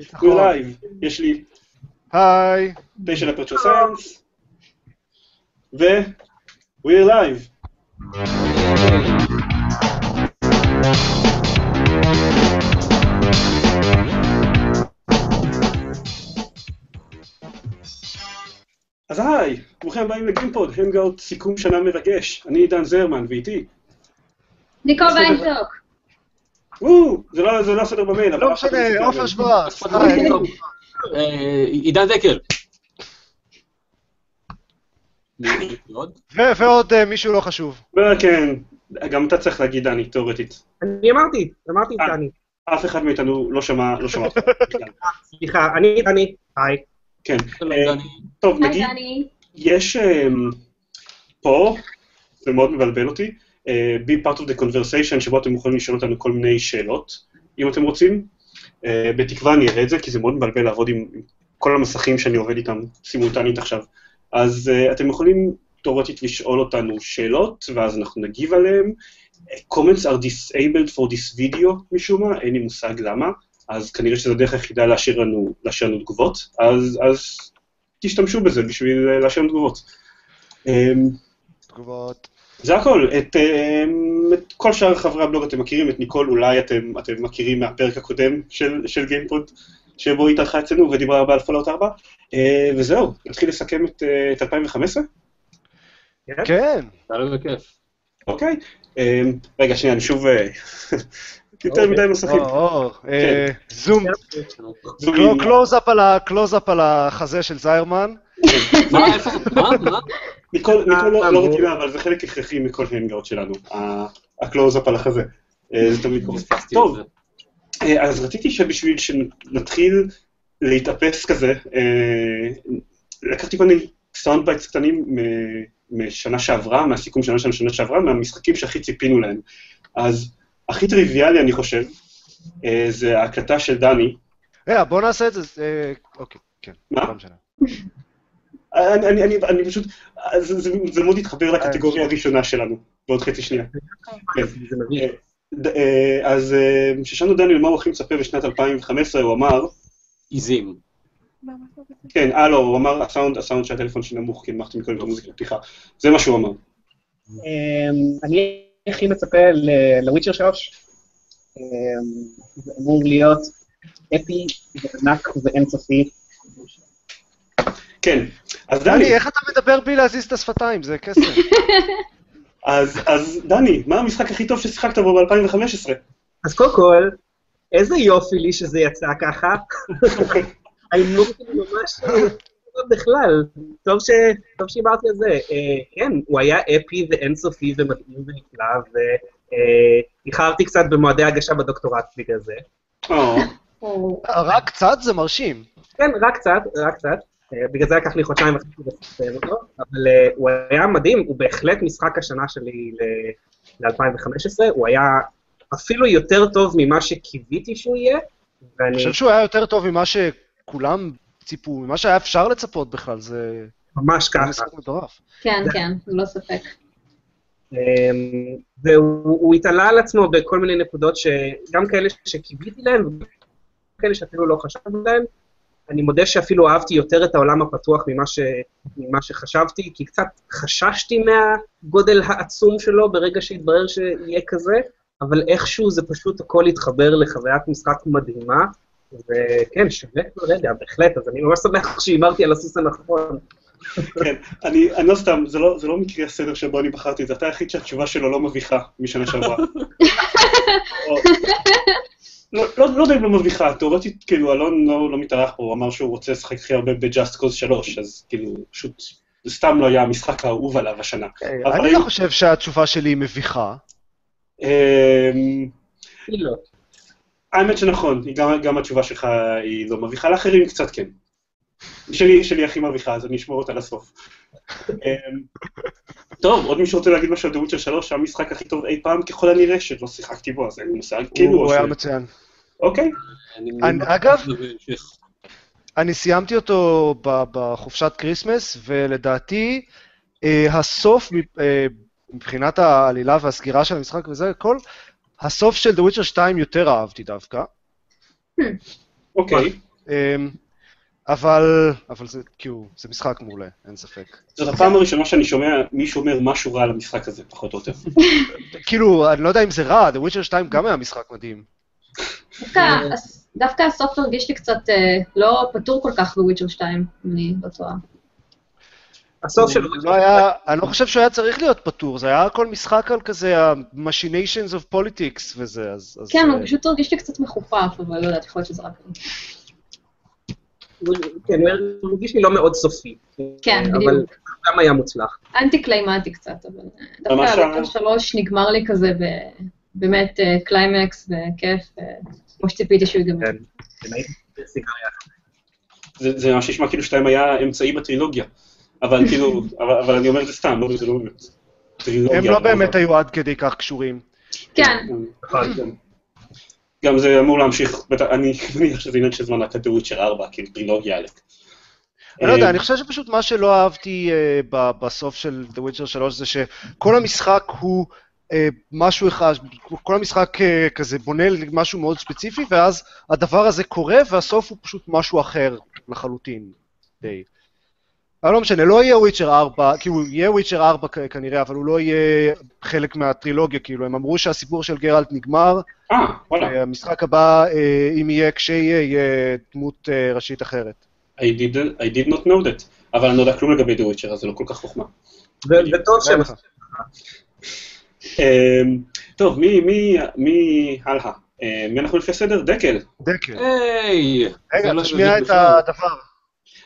we're live. יש לי היי. הפרצ'ר science, ו... we're live. אז היי, ברוכים הבאים לגיימפוד, hangout סיכום שנה מרגש. אני עידן זרמן, ואיתי. ניקו. ויינטוק. זה לא זה לא הסדר במייל, אבל... לא משנה, עופר. שוורץ. היי. אה, עידן דקל. ועוד אה, מישהו לא חשוב. וכן, גם אתה צריך להגיד דני, תאורטית. אני אמרתי, אמרתי אה. דני. אף אחד מאיתנו לא שמע, לא שמע אותך. סליחה, אני דני, היי. כן. אה. טוב, נגיד. יש פה, זה מאוד מבלבל אותי, אה, be part of the conversation, שבו אתם יכולים לשאול אותנו כל מיני שאלות, אם אתם רוצים. אה, בתקווה אני אראה את זה, כי זה מאוד מבלבל לעבוד עם כל המסכים שאני עובד איתם סימולטנית עכשיו. אז אה, אתם יכולים תאורטית לשאול אותנו שאלות, ואז אנחנו נגיב עליהן. comments are disabled for this video משום מה, אין לי מושג למה, אז כנראה שזו הדרך היחידה להשאיר לנו, להשאיר לנו תגובות, אז, אז תשתמשו בזה בשביל להשאיר לנו תגובות. תגובות. זה הכל, את, אמ, את כל שאר חברי הבלוג אתם מכירים, את ניקול אולי אתם, אתם מכירים מהפרק הקודם של, של גיימפוד, שבו היא התארחה אצלנו ודיברה הרבה על פולאוט 4, אה, וזהו, נתחיל לסכם את, אה, את 2015, כן. יאללה בכיף. אוקיי? אמ, רגע, שנייה, אני שוב... אה, יותר אוקיי. מדי מסכים. אה, zoom. ה- קלוז-אפ על החזה של זיירמן. מה, איפה? מה? מה? ניקול ניקול לא- אה, לא אבל זה חלק הכרחי מכל hangout שלנו, הקלוז-אפ על החזה. אה, זה תמיד קורה. טוב. אה, אז רציתי שבשביל שנתחיל להתאפס כזה, אה, לקחתי כל מיני sound bites קטנים משנה שעברה, מהסיכום שלנו של שנה שעברה, מהמשחקים שהכי ציפינו להם. אז הכי טריוויאלי, אני חושב, אה, זה ההקלטה של דני. רגע, בוא נעשה את זה. אה, אוקיי, כן. מה? לא. אני, אני, אני, אני פשוט, זה, זה, זה מאוד התחבר לקטגוריה הראשונה שלנו, בעוד חצי שנייה. כן. ד- אה, אז אה, כששאלנו דני למה הוא הכי מצפה בשנת 2015, הוא אמר, עיזים. כן, אה לא, הוא אמר הסאונד, הסאונד של הטלפון שלי נמוך, כי הנמכתי מקודם את המוזיקה בפתיחה. זה מה שהוא אמר. אמ, אני הכי מצפה לוויצ'ר 3. אמ, זה אמור להיות אפי וענק ואינסופי. כן, אז דני, דני, איך אתה מדבר בלי להזיז את השפתיים? זה קסם. אז, אז דני, מה המשחק הכי טוב ששיחקת בו ב-2015? אז קודם כל, איזה יופי לי שזה יצא ככה. ההימור שלי ממש לא בכלל. טוב ש- טוב שדיברתי על זה. אה, כן, הוא היה אפי ואינסופי ומדהים ונפלא, ואיחרתי קצת במועדי הגשה בדוקטורט בגלל זה. רק קצת זה מרשים. כן, רק קצת, רק קצת. אה, בגלל זה לקח לי חודשיים וחצי לספר אותו, אבל אה, הוא היה מדהים, הוא בהחלט משחק השנה שלי ל-2015, הוא היה אפילו יותר טוב ממה שקיוויתי שהוא יהיה, אני ואני חושב שהוא היה יותר טוב ממה שכולם ציפו, ממה שהיה אפשר לצפות בכלל, זה ממש ככה. משחק מטורף. כן, כן, ללא ספק. אמ, והוא הוא התעלה על עצמו בכל מיני נקודות, שגם כאלה שקיוויתי להן, וגם כאלה שאפילו לא חשבתי להן. אני מודה שאפילו אהבתי יותר את העולם הפתוח ממה, ש... ממה שחשבתי, כי קצת חששתי מהגודל העצום שלו ברגע שהתברר שיהיה כזה, אבל איכשהו זה פשוט הכל התחבר לחוויית משחק מדהימה, וכן, שווה כל רגע, בהחלט, אז אני ממש שמח שהימרתי על הסוס הנכון. כן, אני, אני לא סתם, זה לא, זה לא מקרי הסדר שבו אני בחרתי את זה, אתה היחיד שהתשובה שלו לא מביכה משנה שעברה. לא, לא, לא יודע אם לא מביכה, תאורטית, כאילו, אלון לא, לא מתארח פה, הוא אמר שהוא רוצה לשחק הכי הרבה ב-Just Cause 3, אז כאילו, פשוט, זה סתם לא היה המשחק האהוב עליו השנה. אבל אני לא חושב שהתשובה שלי היא מביכה. אמ, לא. האמת שנכון, גם התשובה שלך היא לא מביכה, לאחרים קצת כן. שלי, שלי הכי מביכה, אז אני אשמור אותה לסוף. אמ, טוב, עוד מישהו רוצה להגיד משהו על The Witcher 3, המשחק הכי טוב אי פעם ככל הנראה שלא שיחקתי בו, אז אין לי מושג, כאילו, הוא היה מצוין. אוקיי, אגב-. אני סיימתי אותו בחופשת כריסמס, ולדעתי אה, הסוף, אה, מבחינת העלילה והסגירה של המשחק וזה, הכל, הסוף של The Witcher 2 יותר אהבתי דווקא. אוקיי. אבל, אבל זה, כאילו, זה משחק מעולה, אין ספק. זאת הפעם הראשונה שאני שומע מישהו אומר משהו רע על המשחק הזה, פחות או יותר. כאילו, אני לא יודע אם זה רע, The Witcher 2 גם היה משחק מדהים. דווקא דווקא הסוף הרגיש לי קצת אה, לא פתור כל כך בוויצ'ר 2, אם אני לא טועה. הסוף של... הוא לא היה, אני לא חושב שהוא היה צריך להיות פתור, זה היה הכל משחק על כזה ה-machinations of politics וזה, אז... כן, אה, הוא פשוט הרגיש לי קצת מחופף, אבל לא יודעת, יכול להיות שזה רק... אני. כן, הוא הרגיש לי לא מאוד סופי. כן, אבל בדיוק. גם היה מוצלח. anti-climactic קצת, אבל דווקא ה- ה Witcher 3 נגמר לי כזה ב- באמת אה, קליימקס וכיף, אה, כמו שציפיתי שהוא ייגמר. כן. זה ממש נשמע כאילו שתיים היה אמצעי בטרילוגיה. אבל כאילו, אבל אבל אני אומר את זה סתם, לא, זה לא באמת. הם לא אבל- באמת היו עד כדי כך קשורים. כן, נכון. גם- זה אמור להמשיך, אני מניח שזה עניין של זמן רק עד וויצ'ר 4, כאילו טרילוגיה עלק. אני לא יודע, אה, אני חושב שפשוט מה שלא אהבתי אה, בסוף של The Witcher 3 זה שכל המשחק הוא אה, משהו אחד, כל המשחק כזה בונה משהו מאוד ספציפי, ואז הדבר הזה קורה, והסוף הוא פשוט משהו אחר לחלוטין. די. אבל לא משנה, לא יהיה וויצ'ר 4, כאילו, יהיה וויצ'ר 4 כ- כנראה, אבל הוא לא יהיה חלק מהטרילוגיה, כאילו, הם אמרו שהסיפור של גרלט נגמר, אה, וואלה. המשחק הבא, אה, אם יהיה, כשיהיה, יהיה דמות אה, ראשית אחרת. I did, I did not know that. אבל אני לא יודע כלום לגבי The Witcher, אז זה לא כל כך חוכמה. ו- וטוב שהם לך. אמ, טוב, מי, מי, מי הלאה? אה, מי אנחנו לפי הסדר? דקל. דקל. היי! רגע, לא תשמיע את. הדבר.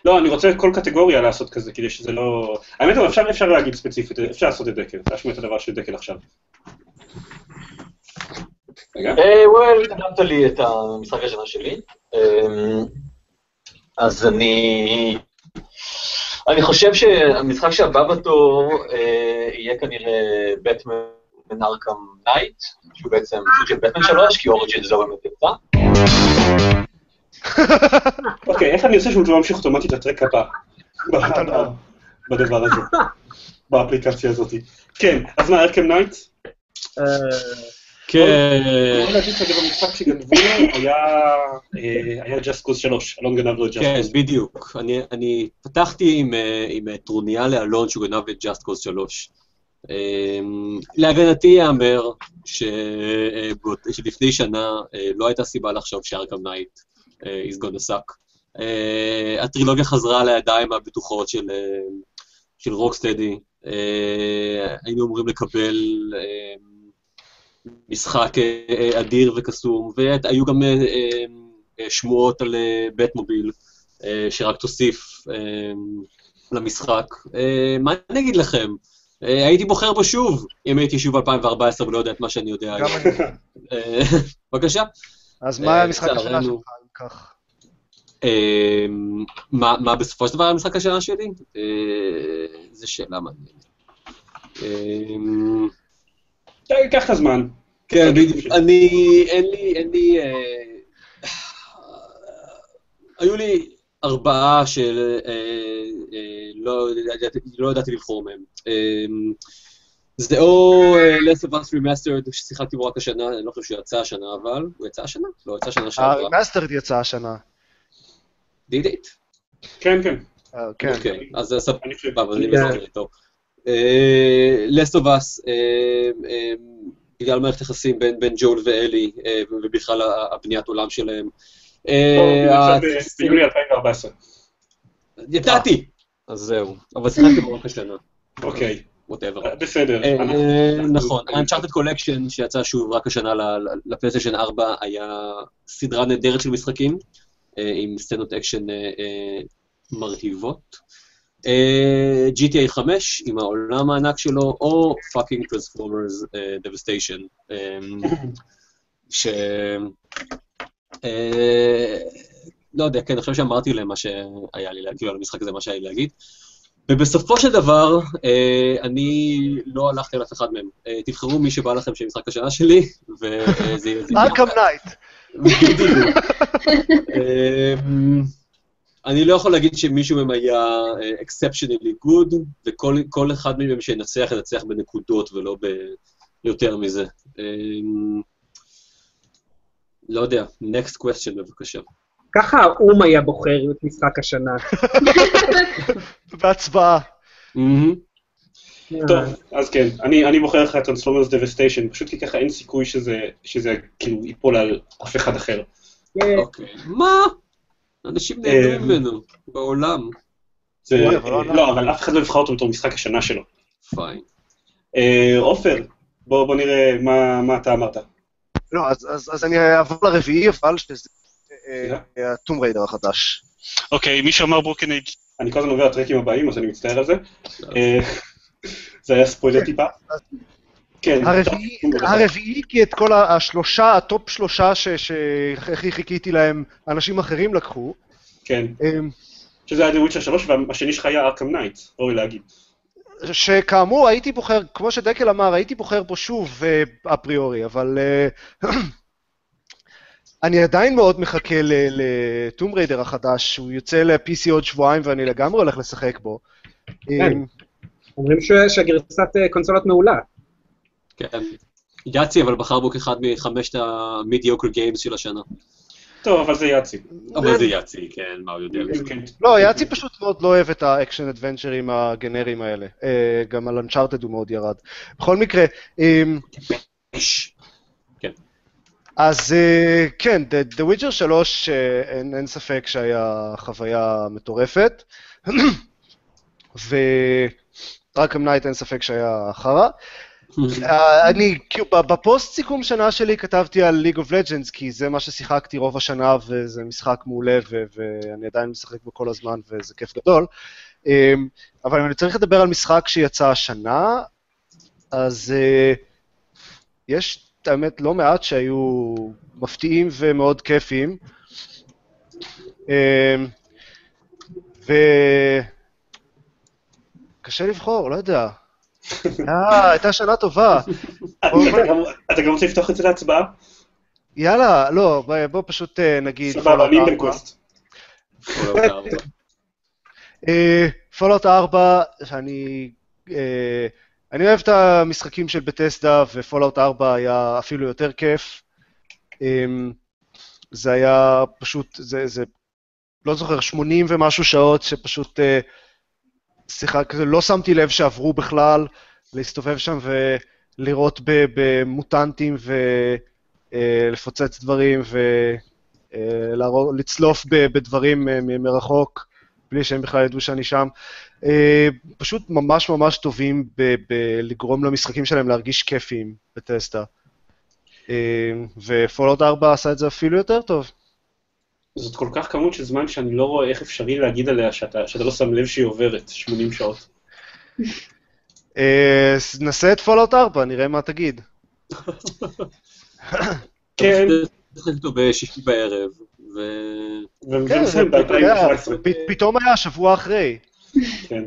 לא, אני רוצה כל קטגוריה לעשות כזה, כדי שזה לא... האמת, אבל אפשר, אפשר להגיד ספציפית, אפשר לעשות את דקל, להשמיע את הדבר של דקל עכשיו. רגע. אה, וואל, הקדמת לי את המשחק השנה שלי. אמ, אז אני... אני חושב שהמשחק שהבא בתור אה, יהיה כנראה בטמן ארכם Knight, שהוא בעצם סוג של בטמן 3, כי Origins זה לא באמת יצא. אוקיי, איך אני עושה שהוא לא ממשיך אוטומטית ל track הבא? לא. ב- בדבר הזה, באפליקציה הזאת. כן, אז מה, Arkham Knight? אה, כן, בוא נגיד שזה במשחק שגנבו לו היה Just Cause 3, אלון גנב לו את Just כן, Cause. בדיוק. אני, אני פתחתי עם, אה, אה, טרוניה לאלון שהוא גנב את Just Cause 3. אמ, להגנתי ייאמר שלפני שנה לא הייתה סיבה לחשוב ש Arkham Knight is gonna suck. אה, הטרילוגיה חזרה לידיים הבטוחות של, אה, של Rocksteady. אה, היינו אמורים לקבל אה, משחק אה, אה, אדיר וקסום, והיו גם אה, אה, אה, שמועות על אה, באטמוביל, אה, שרק תוסיף אה, למשחק. אה, מה אני אגיד לכם? אה, הייתי בוחר בו שוב, אם הייתי שוב 2014 ולא יודע את מה שאני יודע גם היום. אני. אה, בבקשה. אז מה אה, המשחק אם כך? אה, מה מה בסופו של דבר המשחק השנה שלי? אה, זו שאלה מעניינת. אה, קח את הזמן. כן, בדיוק. אני, אין לי, אין לי... אה, היו לי ארבעה של... אה, לא ידעתי- לא ידעתי לבחור מהם. זה או אה, Last of Us Remastered, ששיחקתי בו רק השנה, אני לא חושב שהוא יצא השנה, אבל... הוא יצא השנה? לא, יצא השנה שעברה. הרמאסטרד יצא השנה. did it? כן, כן. אה, כן. אוקיי, אז זה סבבה, אני חושב. אבל אני. מזכיר איתו. אה, Last of Us, בגלל מערכת יחסים בין בין ג'ול ואלי, ובכלל הבניית עולם שלהם. ביולי 2014. ידעתי! אז זהו, אבל שיחקתי בו רק השנה, אוקיי, whatever. אה, בסדר. אה, אה, נכון, Uncharted Collection שיצא שוב רק השנה ל- ל- לפלייסטיישן 4 היה סדרה נהדרת של משחקים, עם סצנות אקשן מרהיבות. GTA 5 עם העולם הענק שלו, או fucking טרנספורמרס Devastation. ש... לא יודע, כן, אני חושב שאמרתי להם מה שהיה לי להגיד, כאילו על המשחק הזה מה שהיה לי להגיד. ובסופו של דבר, אה, אני לא הלכתי על אף אחד מהם. אה, תבחרו מי שבא לכם של משחק השנה שלי, וזה יהיה... Arkham Knight. בדיוק. אמ, אני לא יכול להגיד שמישהו מהם היה אה, exceptionally good, וכל כל אחד מהם שינצח, ינצח בנקודות ולא ביותר מזה. לא יודע, next question בבקשה. ככה האו"ם היה בוחר את משחק השנה. בהצבעה. טוב, אז כן, אני, אני בוחר לך טרנספורמרס Devastation, פשוט כי ככה אין סיכוי שזה, שזה כאילו ייפול על אף אחד אחר. אה, אוקיי. מה? אנשים נהנים אה, ממנו בעולם. לא אה. לא, אבל אף אחד לא יבחר אותו בתור משחק השנה שלו. fine. אה, עופר, בוא, נראה מה, מה אתה אמרת. לא, אז, אז, אז אני אעבור לרביעי, אבל שזה? אה, ה Tomb Raider החדש. אוקיי, מישהו אמר Broken Age. אני כל הזמן עובר ל tracks הבאים, אז אני מצטער על זה. אה, זה היה ספוילר טיפה. כן, הרביעי, כי את כל השלושה, ה top שלושה שהכי חיכיתי להם, אנשים אחרים לקחו. כן, אמ, שזה היה The Witcher 3, והשני שלך היה Arkham Knight, ראוי להגיד. שכאמור הייתי בוחר, כמו שדקל אמר, הייתי בוחר בו שוב אה, אפריורי, אבל אה, אני עדיין מאוד מחכה ל Tomb Raider החדש, הוא יוצא ל-PC עוד שבועיים ואני לגמרי הולך לשחק בו. כן. אמ, אומרים שהגרסת אה, קונסולות מעולה. כן. יאצי אבל בחר בו כאחד מחמשת ה mediocre games של השנה. טוב, אבל זה יאצי. אבל זה יאצי, כן, מה הוא יודע. כן. לא, יאצי פשוט מאוד לא אוהב את ה action adventure ים הגנריים האלה. אה, גם על Uncharted הוא מאוד ירד. בכל מקרה, אמ, אז אה, כן, The, Witcher 3, אה, אין, אין ספק שהיה חוויה מטורפת, ו Arkham Knight אין ספק שהיה חרא. אה, אני, בפוסט סיכום שנה שלי כתבתי על League of Legends, כי זה מה ששיחקתי רוב השנה, וזה משחק מעולה, ו- ואני עדיין משחק בו כל הזמן, וזה כיף גדול. אבל אם אני צריך לדבר על משחק שיצא השנה, אז יש, האמת, לא מעט שהיו מפתיעים ומאוד כיפיים. אמ, ו... קשה לבחור, לא יודע. אה, הייתה שנה טובה. אתה גם- רוצה לפתוח את זה להצבעה? יאללה, לא, בוא, פשוט אה, נגיד... סבבה, אני Fallout אינטל 4. קווסט. Fallout 4, שאני... אה, אני אוהב את המשחקים של Bethesda, ו Fallout 4 היה אפילו יותר כיף. אמ, זה היה פשוט, זה, זה, לא זוכר, 80 ומשהו שעות שפשוט אה, שיחק, לא שמתי לב שעברו בכלל, להסתובב שם ולראות במוטנטים ולפוצץ דברים ולצלוף בדברים אה, מ- מרחוק, בלי שהם בכלל ידעו שאני שם. אה, פשוט ממש ממש טובים ב- בלגרום למשחקים שלהם להרגיש כיפיים בטסטה. אה, ו Fallout 4 עשה את זה אפילו יותר טוב. זאת כל כך כמות של זמן שאני לא רואה איך אפשרי להגיד עליה שאתה שאתה לא שם לב שהיא עוברת, 80 שעות. אה, נעשה את Fallout 4, נראה מה תגיד. כן, צריך איתו בשישי בערב, ו... כן, ונסיים אתה יודע, ב-2017. פ- פתאום היה שבוע אחרי. כן.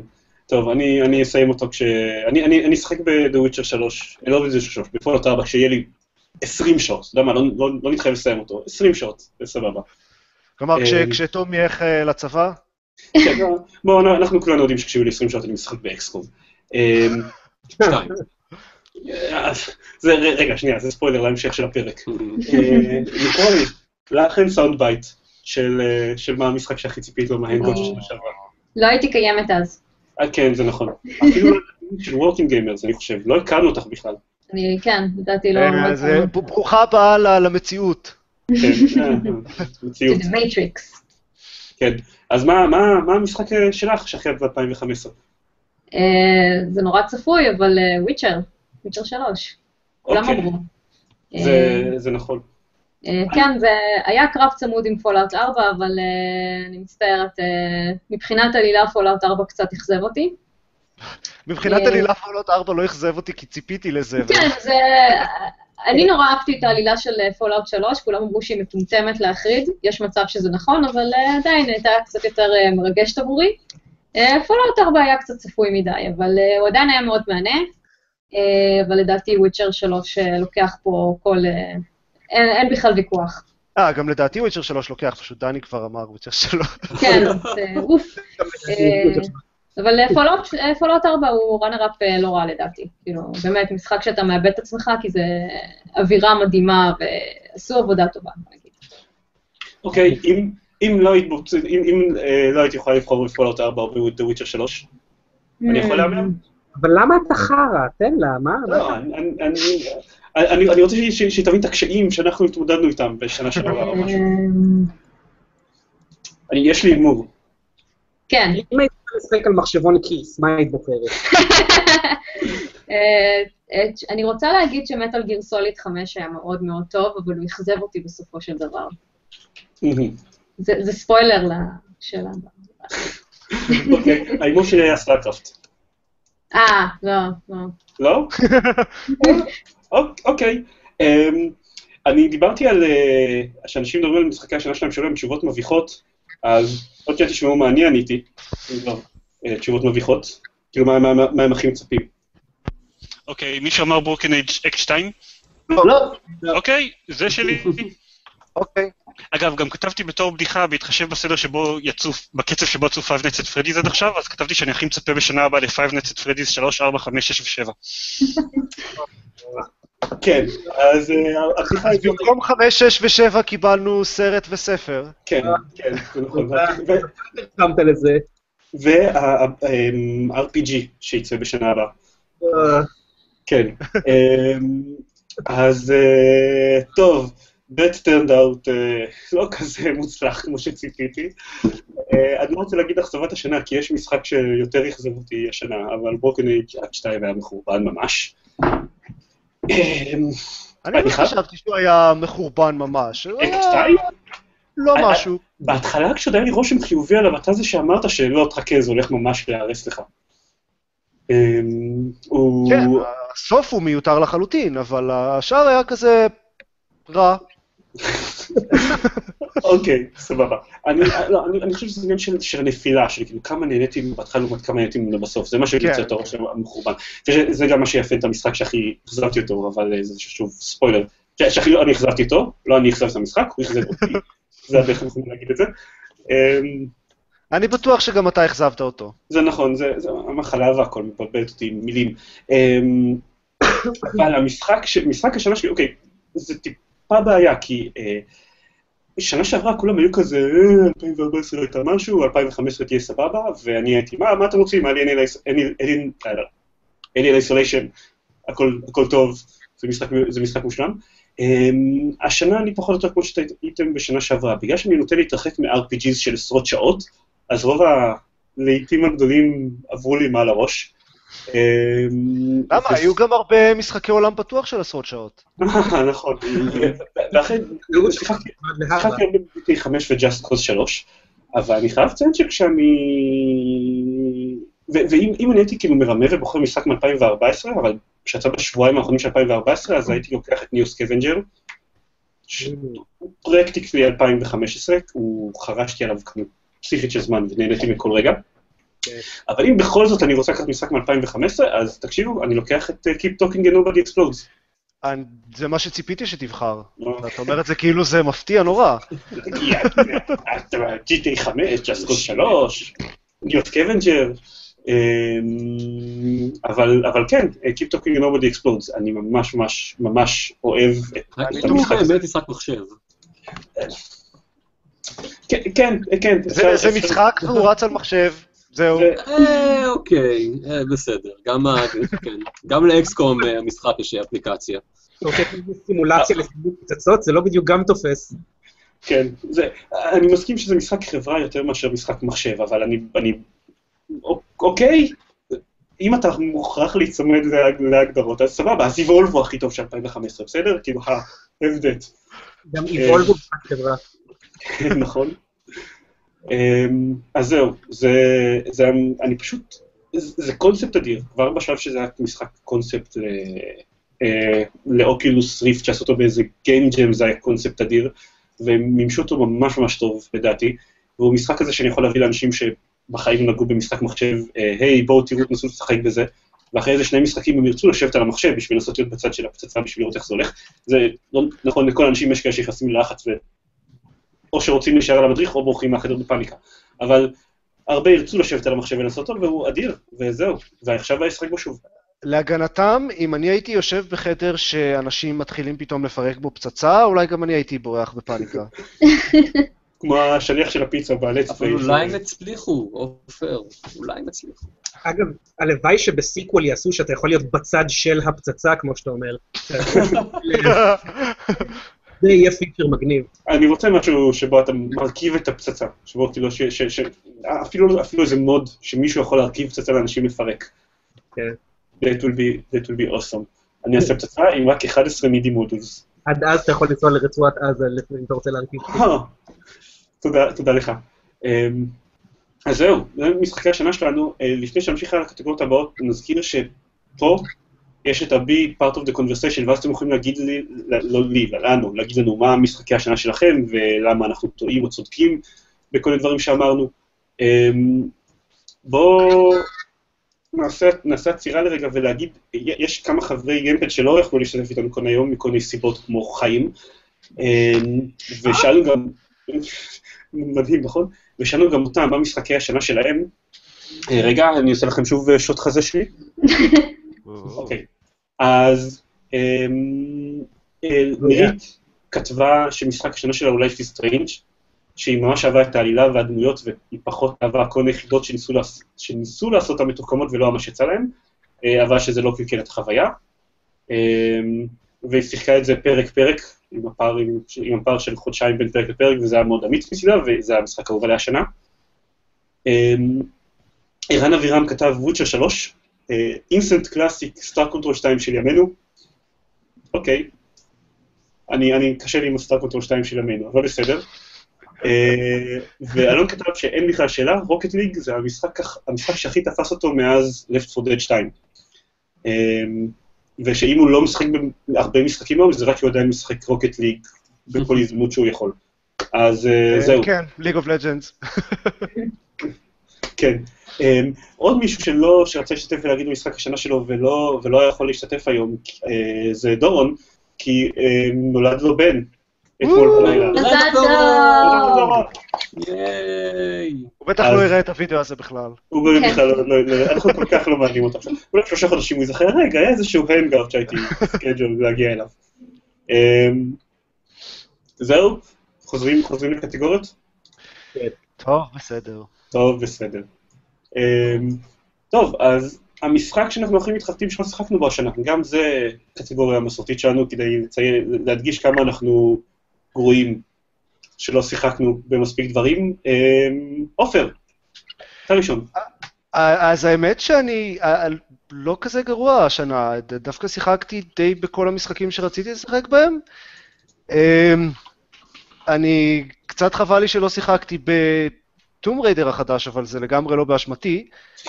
טוב, אני, אני אסיים אותו כש... אני, אני, אני אשחק ב-The Witcher 3, לא ב-The Witcher 3, ב Fallout 4, כשיהיה לי 20 שעות. אתה יודע מה, לא, לא, לא נתחייב לסיים אותו. 20 שעות, זה סבבה. כלומר, כש- אה, כשתום ילך אה, לצבא, כן, בואו, אנחנו כולנו יודעים שכשיהיו לי 20 שעות אני משחק ב XCOM. אמ, שתיים. אה, זה, רגע, שנייה, זה ספוילר להמשך של הפרק. אה, לכן sound bite של, אה, של מה המשחק שהכי ציפית לו מהנגות של שנה שעברה. לא הייתי קיימת אז. אה, כן, זה נכון. אפילו של Working Gamers, אני חושב. לא הכרנו אותך בכלל. אני, כן, לדעתי לא... אה, אז אה, ברוכה הבאה ל- למציאות. כן, אה, אה, מציאות. Matrix. כן. אז מה, מה, מה המשחק אה, שלך שהכי אהבת ב-2015? זה נורא צפוי, אבל Witcher, Witcher 3. כולם אוקיי. אמרו. זה, אה, זה נכון. אה, כן, זה היה קרב צמוד עם Fallout 4, אבל אה, אני מצטערת, אה, מבחינת עלילה Fallout 4 קצת אכזב אותי. מבחינת עלילה פולאאוט 4 לא אכזב אותי כי ציפיתי לזה. כן, זה... אני נורא אהבתי את העלילה של Fallout 3, כולם אמרו שהיא מטומטמת להחריד, יש מצב שזה נכון, אבל עדיין הייתה קצת יותר מרגשת עבורי. Fallout 4 היה קצת צפוי מדי, אבל הוא עדיין היה מאוד מהנה, אבל לדעתי Witcher 3 אה, לוקח פה כל... אה, אין, אין בכלל ויכוח. אה, גם לדעתי Witcher 3 לוקח, פשוט דני כבר אמר Witcher 3. כן, זה אוף. אה, אבל Fallout- Fallout 4 הוא runner-up לא רע לדעתי. כאילו, באמת, משחק שאתה מאבד את עצמך, כי זה אווירה מדהימה, ועשו עבודה טובה, נגיד. אוקיי, אם, אם לא היית מוצ- אם- אם, אה, לא הייתי יכולה לבחור ב Fallout 4 או Witcher 3, אני יכול להמר? אבל למה אתה חרא? תן לה, מה? לא, אני- אני- אני- רוצה ש- ש- שתבין את הקשיים שאנחנו התמודדנו איתם בשנה שעברה או משהו. אמ, אני- יש לי הימור. כן. אם היית משחק על מחשבון כיס, מה היית בוחרת? אה, אני רוצה להגיד ש Metal Gear Solid 5 היה מאוד מאוד טוב, אבל הוא אכזב אותי בסופו של דבר. זה זה ספוילר לשאלה הבאה. אוקיי, ההימור שלי היה StarCraft. אה, לא, לא. לא? אוק- אוקיי. אמ, אני דיברתי על... אה, שאנשים מדברים על משחקי השנה שלהם שלהם תשובות מביכות, אז עוד שניה תשמעו מה אני עניתי, כבר, אה, תשובות מביכות. כאילו, מה- מה מה הם הכי מצפים. אוקיי, מישהו אמר ברוקן אייג' אקט 2? לא, אוקיי, זה שלי. אוקיי. אגב, גם כתבתי בתור בדיחה, בהתחשב בסדר שבו יצאו, בקצב שבו יצאו Five Nights at Freddy's עד עכשיו, אז כתבתי שאני הכי מצפה בשנה הבאה ל-Five Nights at Freddy's 3, 4, 5, 6 ו-7. כן, אז אה, הבדיחה אז. במקום 5, 6 ו-7 קיבלנו סרט וספר. כן, כן, זה נכון. לזה. וה-RPG שיצא בשנה הבאה. אה, כן. אמ, אז אה, טוב, that turned out אה, לא כזה מוצלח כמו שציפיתי. אה, אני לא רוצה להגיד אכזבת השנה, כי יש משחק שיותר אכזב אותי השנה, אבל ברוקן אייג' עד 2 היה מחורבן ממש. אמ, אני לא חשבתי שהוא היה מחורבן ממש. היה 2? לא אה, משהו. בהתחלה כשעוד היה לי רושם חיובי עליו, אתה זה שאמרת שלא, תחכה, זה הולך ממש להיהרס לך. אמ. כן, הסוף הוא מיותר לחלוטין, אבל השאר היה כזה רע. אוקיי, סבבה. אני, לא, אני, אני חושב שזה עניין של, של נפילה, של כאילו כמה נהניתי בהתחלה לעומת כמה נהניתי ממנו בסוף, זה מה שיוצא כן. את הראש המחורבן. וזה גם מה שיפה את המשחק שהכי אכזבתי אותו, אבל אה, זה שוב ספוילר. שהכי לא אני אכזבתי אותו, לא אני אכזב את המשחק, הוא אכזב אותי, זה הדרך אנחנו להגיד את זה. אמ, אני בטוח שגם אתה אכזבת אותו. זה נכון, זה, זה המחלה והכל מבלבלת אותי עם מילים. אמ, אבל המשחק, ש- משחק השנה שלי, אוקיי, זה טיפה בעיה, כי אה, שנה שעברה כולם היו כזה, אה, 2014 הייתה משהו, 2015 תהיה סבבה, ואני הייתי, מה, מה אתם רוצים? אליאן איסוליישן, הכל טוב, זה משחק, מושלם. Um, השנה אני פחות או יותר כמו שהייתם בשנה שעברה, בגלל שאני נוטה להתרחק מ-RPGs של עשרות שעות, אז רוב הלעיתים הגדולים עברו לי מעל הראש. Um, למה? היו גם הרבה משחקי עולם פתוח של עשרות שעות. נכון, ואכן, שיחקתי שיחקתי הרבה ב-GTA 5 ו-Just Cause 3, אבל אני חייב לציין שכשאני... ואם אם אני הייתי כאילו מרמה ובוחר משחק מ-2014, אבל כשיצא בשבועיים האחרונים של 2014, אז הייתי לוקח את NEO Scavenger, practically 2015, הוא חרשתי עליו כמות פסיכית של זמן ונהניתי מכל רגע. אבל אם בכל זאת אני רוצה לקחת משחק מ-2015, אז תקשיבו, אני לוקח את uh, Keep Talking and Nobody Explodes. זה מה שציפיתי שתבחר. אתה אומר את זה כאילו זה מפתיע נורא. GTA 5, Just Cause 3, NEO Scavenger, אבל אבל כן, Keep Talking and Nobody Explodes, אני ממש ממש ממש אוהב את המשחק הזה. באמת משחק מחשב? כן, כן, כן. זה משחק והוא רץ על מחשב, זהו. זה- אה, אוקיי, אה, בסדר. גם ה- כן. ל XCOM אה, המשחק יש אפליקציה. רוצה לעשות סימולציה לסיבוב פצצות, זה לא בדיוק גם תופס. כן, זה, אני מסכים שזה משחק חברה יותר מאשר משחק מחשב, אבל אני, אני, אוק- אוקיי, אם אתה מוכרח להיצמד להג- להגדרות, אז סבבה, אז איבולב הוא הכי טוב של 2015, בסדר? כאילו, ha, have that. גם איבולבו חברה. נכון. אמ, אז זהו, זה, זה, אני פשוט, זה זה קונספט אדיר, כבר בשלב שזה היה משחק קונספט אה, לאוקילוס ריפט שעשו אותו באיזה Game Jam, זה היה קונספט אדיר, והם מימשו אותו ממש ממש טוב, לדעתי, והוא משחק כזה שאני יכול להביא לאנשים שבחיים נגעו במשחק מחשב, אה, היי, בואו תראו, תנסו לשחק בזה, ואחרי איזה שני משחקים הם ירצו לשבת על המחשב בשביל לנסות להיות בצד של הפצצה בשביל לראות איך זה הולך. זה לא נכון לכל האנשים יש כאלה שנכנסים ללחץ ו... או שרוצים להישאר על המדריך או בורחים מהחדר בפאניקה. אבל הרבה ירצו לשבת על המחשב ולעשות אותו, והוא אדיר, וזהו. ועכשיו אשחק בו שוב. להגנתם, אם אני הייתי יושב בחדר שאנשים מתחילים פתאום לפרק בו פצצה, אולי גם אני הייתי בורח בפאניקה. כמו השליח של הפיצה בעלי אבל אולי הם הצליחו, עופר, אולי הם הצליחו. אגב, הלוואי שבסיקוול יעשו שאתה יכול להיות בצד של הפצצה, כמו שאתה אומר. זה יהיה פיצ'ר מגניב. אני רוצה משהו שבו אתה מרכיב את הפצצה, שבו כאילו, ש, ש, ש, אפילו, אפילו איזה מוד שמישהו יכול להרכיב פצצה לאנשים לפרק. כן. That will be, that will be awesome. אני אעשה פצצה עם רק 11 מידי מודוס. עד אז אתה יכול לנסוע לרצועת עזה אם אתה רוצה להרכיב. אה, תודה, תודה לך. אמ, אז זהו, זה משחקי השנה שלנו. אה, לפני שנמשיך על הקטגוריות הבאות, נזכיר שפה יש את ה-B part of the conversation, ואז אתם יכולים להגיד לי, לא לי, לנו, להגיד לנו מה משחקי השנה שלכם, ולמה אנחנו טועים או צודקים בכל הדברים שאמרנו. אמ, בואו נעשה, עצירה לרגע ולהגיד, יש כמה חברי גיימפד שלא יכלו להשתתף איתנו כאן היום מכל מיני סיבות כמו חיים, אמ, ושאלנו גם, מדהים, נכון? ושאלנו גם אותם מה משחקי השנה שלהם. אה, רגע, אני עושה לכם שוב שוט חזה שלי. אוקיי. אז אמ, אה, נירית כתבה שמשחק השנה שלה הוא Life is Strange, שהיא ממש אהבה את העלילה והדמויות, והיא פחות אהבה כל מיני חידות שניסו, לעש... שניסו לעשות אותן מתוחכמות ולא ממש יצא להן, אה, אבל שזה לא קלקל את החוויה. אמ, והיא שיחקה את זה פרק-פרק, עם הפער, עם, עם הפער של חודשיים בין פרק לפרק, וזה היה מאוד אמיץ מצידה, וזה המשחק האהוב עליה השנה. אמ, ערן אבירם כתב Witcher 3, instant classic, Star Control 2 של ימינו. אוקיי. אני, אני קשה לי עם ה Star Control 2 של ימינו, אבל בסדר. אה, ואלון כתב שאין בכלל שאלה, Rocket League זה המשחק, המשחק שהכי תפס אותו מאז Left 4 Dead 2. אה, ושאם הוא לא משחק בהרבה משחקים היום, זה רק שהוא עדיין משחק Rocket League בכל הזדמנות שהוא יכול. אז אה, זהו. כן, League of Legends. כן. אמ, עוד מישהו שלא, שרצה להשתתף ולהגיד במשחק השנה שלו ולא, ולא יכול להשתתף היום, אה, זה דורון, כי אה, נולד לו בן אתמול בלילה. מזל דורון. ייי. הוא בטח לא יראה את הוידאו הזה בכלל. הוא בכלל לא, לא, לא, אנחנו כל כך לא מעניינים אותו עכשיו. אולי שלושה חודשים הוא ייזכר, רגע, היה איזשהו Hangout שהייתי scheduled להגיע אליו. אמ, זהו? חוזרים לקטגוריות? טוב, בסדר. טוב, בסדר. אמ, טוב, אז המשחק שאנחנו הכי מתחרטים שלא שיחקנו בו השנה, גם זה קטגוריה מסורתית שלנו כדי לציין, להדגיש כמה אנחנו גרועים שלא שיחקנו במספיק דברים. Um, עופר, אתה ראשון. אז האמת שאני אה, לא כזה גרוע השנה, דווקא שיחקתי די בכל המשחקים שרציתי לשחק בהם. אמ, אני, קצת חבל לי שלא שיחקתי בטום ריידר החדש, אבל זה לגמרי לא באשמתי.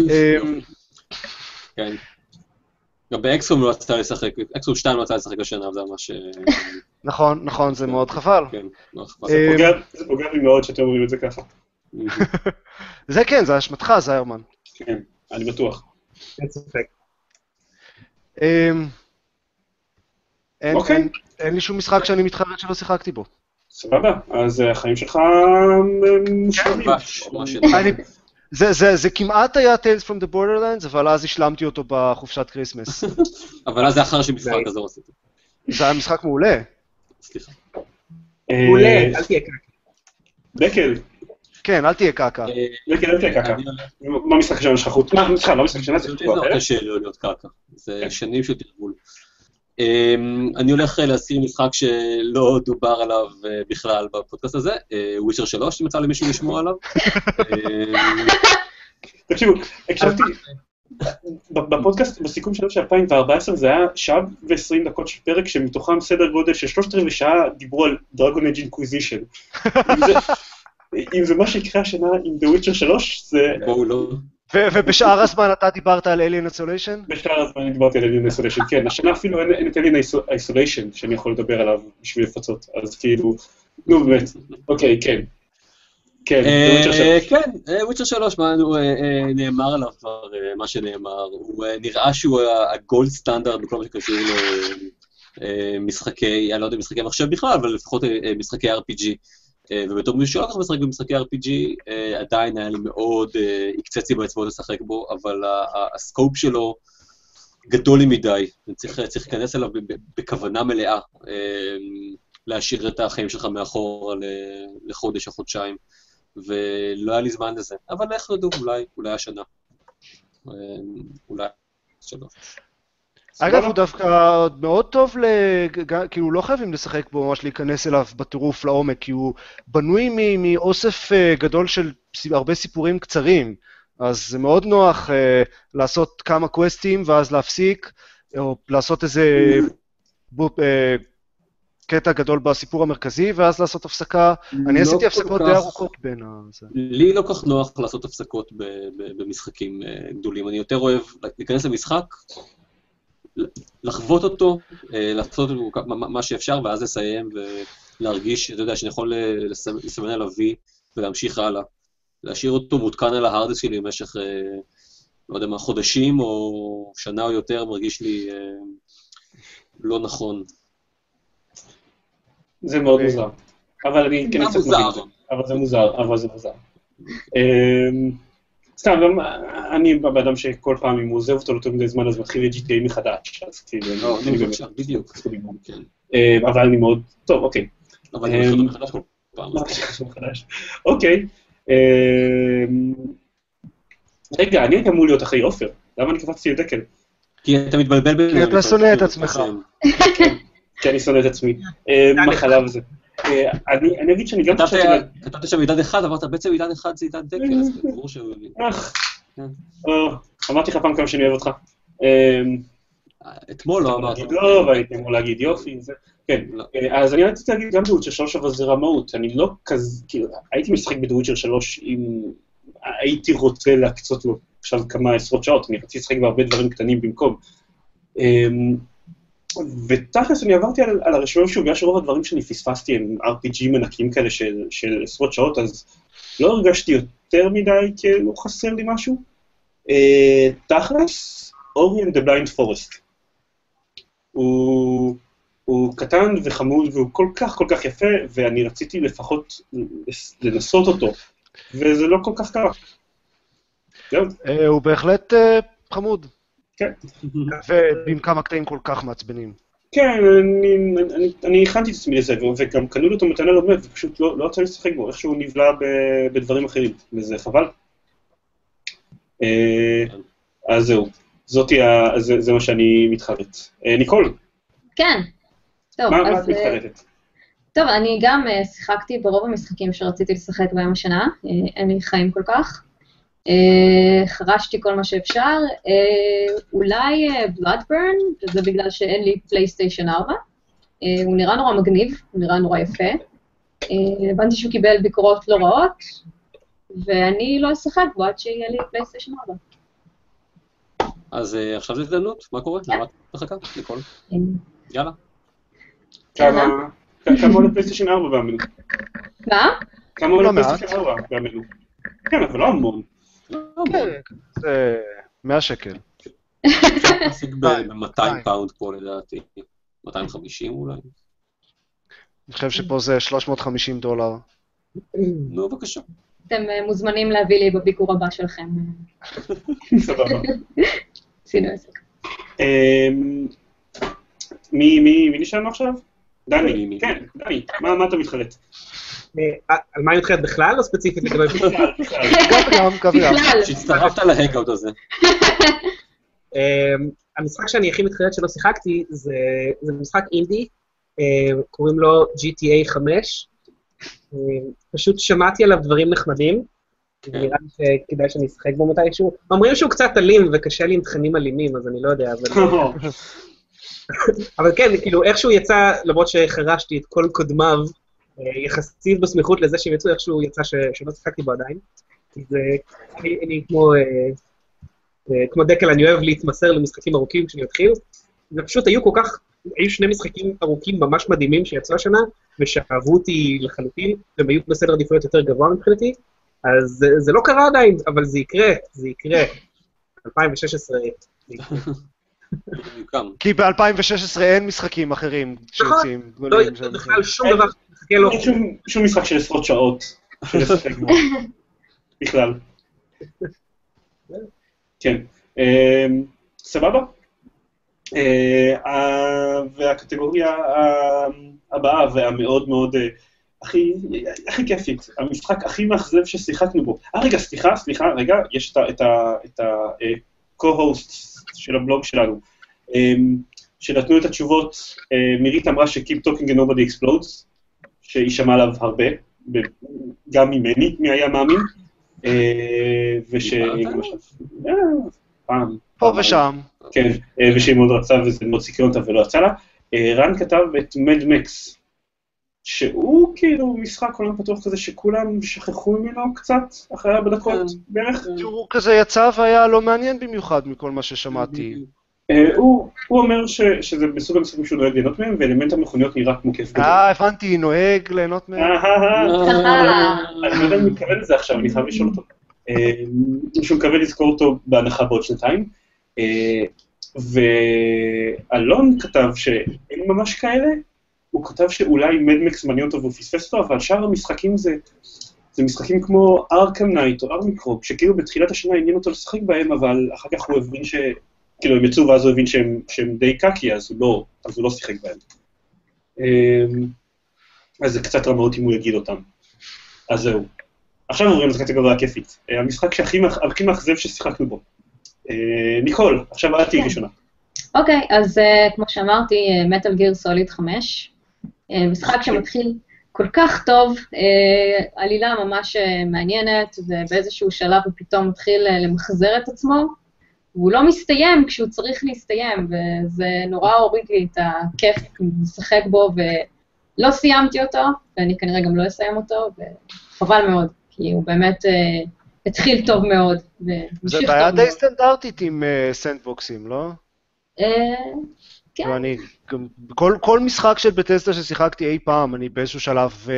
אמ, כן. גם באקסום לא רצתה לשחק, אקסום 2 לא רצתה לשחק השנה, וזה ממש... אה, נכון, נכון, זה מאוד חבל. כן, פוגע- זה פוגע בי מאוד שאתם אומרים את זה ככה. זה כן, זה אשמתך, זיירמן. כן, אני בטוח. אין ספק. אמ, אוקיי. אין לי שום משחק שאני מתחרט שלא שיחקתי בו. סבבה, אז אה, החיים שלך מושלמים. זה- זה זה כמעט היה Tales from the Borderlands, אבל אז השלמתי אותו בחופשת כריסמס. אבל אז זה אחר שמשחק, אז לא רציתי. זה היה משחק מעולה. סליחה. אה, מעולה, אל תהיה קקי. דקל, כן, אל תהיה קקה. אה, דקל, אל תהיה קקה. מה משחק השנה שלך חוץ? מה, סליחה, לא משחק השנה, זה לא להיות קרקע. זה שנים של תרגול. אמ, אני הולך אה, להזכיר משחק שלא דובר עליו אה, בכלל בפודקאסט הזה, Witcher 3, אם יצא למישהו לשמוע עליו. תקשיבו, הקשבתי, בפודקאסט, בסיכום שלנו של 2014, זה היה שעה ו-20 דקות של פרק, שמתוכם סדר גודל של שלושת רבעי שעה דיברו על Dragon Age Inquisition. אם זה מה שיקרה השנה עם The Witcher 3, זה בואו לא... ובשאר הזמן אתה דיברת על Alien Isolation? בשאר הזמן דיברתי על Alien Isolation, כן, השנה אפילו אין את Alien Isolation שאני יכול לדבר עליו בשביל לפצות, אז כאילו, נו באמת, אוקיי, כן. כן, The Witcher 3. כן, וויצ'ר 3, מה נו, אה, אה, נאמר עליו כבר אה, מה שנאמר. הוא אה, נראה שהוא הגולד סטנדרט בכל מה שקשור למשחקי, אני לא יודע, משחקי מחשב בכלל, אבל לפחות אה, אה, משחקי RPG. אה, ובתור מישהו שלא כל כך משחק במשחקי RPG, אה, עדיין היה לי מאוד, אה, הקצץ לי באצבעות לשחק בו, אבל הסקופ שלו גדול לי מדי, צריך להיכנס אליו בכוונה מלאה. אה, להשאיר את החיים שלך מאחור לחודש או חודשיים, ולא היה לי זמן לזה. אבל איך ידעו, אולי, השנה. אולי שלוש. אגב, הוא דווקא מאוד טוב, לג- כאילו לא חייבים לשחק בו, ממש להיכנס אליו בטירוף לעומק, כי הוא בנוי מ- מאוסף אה, גדול של הרבה סיפורים קצרים, אז זה מאוד נוח אה, לעשות כמה קווסטים ואז להפסיק, או לעשות איזה אה, קטע גדול בסיפור המרכזי, ואז לעשות הפסקה. אני לא עשיתי הפסקות כך- די ארוכות בין ה... לי לא כך נוח לעשות הפסקות ב- ב- במשחקים גדולים. אני יותר אוהב להיכנס למשחק, לחוות אותו, אה, לעשות מה- שאפשר, ואז לסיים ולהרגיש, אתה יודע, שאני יכול לסמ- לסמן עליו וי ולהמשיך הלאה. להשאיר אותו מותקן על ההארדס שלי במשך, אה, לא יודע מה, חודשים או שנה או יותר, מרגיש לי אה, לא נכון. זה מאוד אוקיי. מוזר. אבל אני כן קצת מוזר? מבין את זה. אבל זה מוזר, אבל זה מוזר. סתם, גם אני בן אדם שכל פעם אם הוא עוזב אותו יותר מדי זמן אז מתחיל את GTA מחדש, אז כאילו, לא, אני באמת- בבקשה, בדיוק. כן. אמ, אבל אני מאוד, טוב, אוקיי. אבל אני מתחיל אותו מחדש כל פעם. מה זה מחדש? אוקיי. רגע, אני הייתי אמור להיות אחרי עופר, למה אני קפצתי לדקל? כי אתה מתבלבל ביניהם. אתה שונא את עצמך. כי אני שונא את עצמי. אמ, מחלה וזה. אני אגיד שאני גם כתבת- חשבתי... על- כתבת שם עידן אחד, אמרת בעצם עידן אחד זה עידן דקל, אז ברור שהוא... אך, כן. אמרתי לך פעם כמה שאני אוהב אותך. אמ, אתמול לא אמרת. להגיד לא, והייתי אמור להגיד יופי, זה... כן, לא. אה, אז אני רציתי להגיד גם בוויצ'ר 3, אבל זה רמאות. אני לא כזה, כאילו, הייתי משחק בוויצ'ר 3 אם הייתי רוצה להקצות לו עכשיו כמה עשרות שעות, אני רציתי לשחק בהרבה דברים קטנים במקום. ותכלס אני עברתי על, על הרשימה שוב, בגלל שרוב הדברים שאני פספסתי הם RPG מנקים כאלה של, של עשרות שעות, אז לא הרגשתי יותר מדי כאילו חסר לי משהו. אה, תכלס, אורי and blind forest. הוא, קטן וחמוד והוא כל כך כל כך יפה, ואני רציתי לפחות לנסות אותו, וזה לא כל כך קרה. אה, הוא בהחלט אה, חמוד, כן. ועם כמה קטעים כל כך מעצבנים. כן, אני, אני, אני הכנתי את עצמי לזה, וגם קנו לי אותו מתנה לומד, ופשוט לא, לא לי לשחק בו, איכשהו נבלע ב, בדברים אחרים, וזה חבל. אה, אז זהו, זאתי, ה, זה, זה מה שאני מתחרט. אה, ניקול, כן. טוב, מה, מה אז... את אה, מתחרטת? טוב, אני גם שיחקתי ברוב המשחקים שרציתי לשחק בהם השנה, אין לי חיים כל כך. אה, חרשתי כל מה שאפשר, אה, אולי Bloodborne, וזה בגלל שאין לי פלייסטיישן 4. אה, הוא נראה נורא מגניב, הוא נראה נורא יפה. אה, הבנתי שהוא קיבל ביקורות לא רעות, ואני לא אשחק בו עד שיהיה לי פלייסטיישן 4. אז אה, עכשיו זו הזדמנות, מה קורה? למה את מחכה? אה, יאללה. כמה כמה עולה פלייסטיישן 4 באמזון? מה? כמה עולה. פלייסטיישן 4 באמנו? כן, אבל לא המון. לא, המון. זה 100 שקל. אפשר להשיג די, ב-200 די. פאונד פה לדעתי. 250 אולי. אני חושב שפה זה 350 דולר. נו, בבקשה. אתם אה, מוזמנים להביא לי בביקור הבא שלכם. סבבה. עשינו עסק. אמ, מי מי נשארנו עכשיו? דני? כן, דני, מה מה אתה מתחרט? אה, על מה מתחיל בכלל, או ספציפית? לגבי... בכלל, שהצטרפת להגאוט הזה. אמ, המשחק שאני הכי מתחילת שלא שיחקתי זה, משחק אינדי, אמ, קוראים לו GTA 5. אמ, פשוט שמעתי עליו דברים נחמדים, נראה לי שכדאי שאני אשחק בו מתישהו. אומרים שהוא קצת אלים וקשה לי עם תכנים אלימים, אז אני לא יודע, אבל... אבל כן, כאילו, איכשהו יצא, למרות שחרשתי את כל קודמיו, אה, יחסית בסמיכות לזה שהם יצאו, איכשהו יצא ש... שלא שיחקתי בו עדיין. אז אה, אני, אני כמו, אה, אה, כמו דקל, אני אוהב להתמסר למשחקים ארוכים כשאני מתחיל. ופשוט היו כל כך, היו שני משחקים ארוכים ממש מדהימים שיצאו השנה, ושאהבו אותי לחלוטין, והם היו בסדר עדיפויות יותר גבוה מבחינתי. אז זה, זה לא קרה עדיין, אבל זה יקרה, זה יקרה. 2016, זה יקרה. יוקם. כי ב-2016 אין משחקים אחרים שיוצאים. לא גדולים יהיה שהם- בכלל שום דבר שמחכה לו. אין שום- משחק של עשרות שעות של לשחק בו. בכלל. כן. אמ, סבבה? אה, והקטגוריה הבאה והמאוד מאוד, אה, הכי, הכי כיפית, המשחק הכי מאכזב ששיחקנו בו. אה, רגע, סליחה, סליחה, רגע, יש את ה-co-host של הבלוג שלנו, אה, שנתנו את התשובות, אה, מירית אמרה ש-Keep talking and nobody explodes, שהיא שמעה עליו הרבה, גם ממני, מי היה מאמין, אה, וש... אה, פעם. פה. ושם. כן, אה, ושהיא מאוד רצה וזה מאוד סקרן אותה ולא יצא לה. רן כתב את מד מקס, שהוא כאילו משחק עולם פתוח כזה שכולם שכחו ממנו קצת, אחרי ארבע דקות כן. בערך. הוא כזה יצא והיה לא מעניין במיוחד מכל מה ששמעתי. אה, הוא הוא אומר ש- שזה בסוג המשחקים שהוא נוהג ליהנות מהם, ואלמנט המכוניות נראה כמו כיף גדול. אה, הבנתי, נוהג ליהנות מהם. אה, אה. אני לא יודע אם הוא מתכוון לזה עכשיו, אני חייב לשאול אותו. שהוא מקווה לזכור אותו בהנחה בעוד שנתיים. ואלון כתב שאין ממש כאלה, הוא כתב שאולי מדמקס מעניין אותו והוא פספס אותו, אבל שאר המשחקים זה, זה משחקים כמו Arkham Knight או Armikrog, שכאילו בתחילת השנה עניין אותו לשחק בהם, אבל אחר כך הוא הבין ש... כאילו הם יצאו ואז הוא הבין שהם, שהם די קקי, אז הוא לא, אז הוא לא שיחק בהם. אה, אז זה קצת רמאות אם הוא יגיד אותם. אז זהו. עכשיו עוברים לקטגוריה הכיפית. אה, המשחק שהכי הכי מאכזב ששיחקנו בו. אה, ניקול, עכשיו את תהיי כן. ראשונה. אוקיי, אז אה, כמו שאמרתי, Metal Gear Solid 5. אה, משחק שמתחיל כל כך טוב, אה, עלילה ממש מעניינת, ובאיזשהו שלב הוא פתאום מתחיל אה, למחזר את עצמו, והוא לא מסתיים כשהוא צריך להסתיים, וזה נורא הוריד לי את הכיף לשחק בו, ולא סיימתי אותו, ואני כנראה גם לא אסיים אותו, וחבל מאוד, כי הוא באמת אה, התחיל טוב מאוד, והמשיך בעיה די. סטנדרטית עם אה, סנדבוקסים, לא? אה, כן. ואני, גם, כל, כל משחק של Bethesda ששיחקתי אי פעם, אני באיזשהו שלב אה,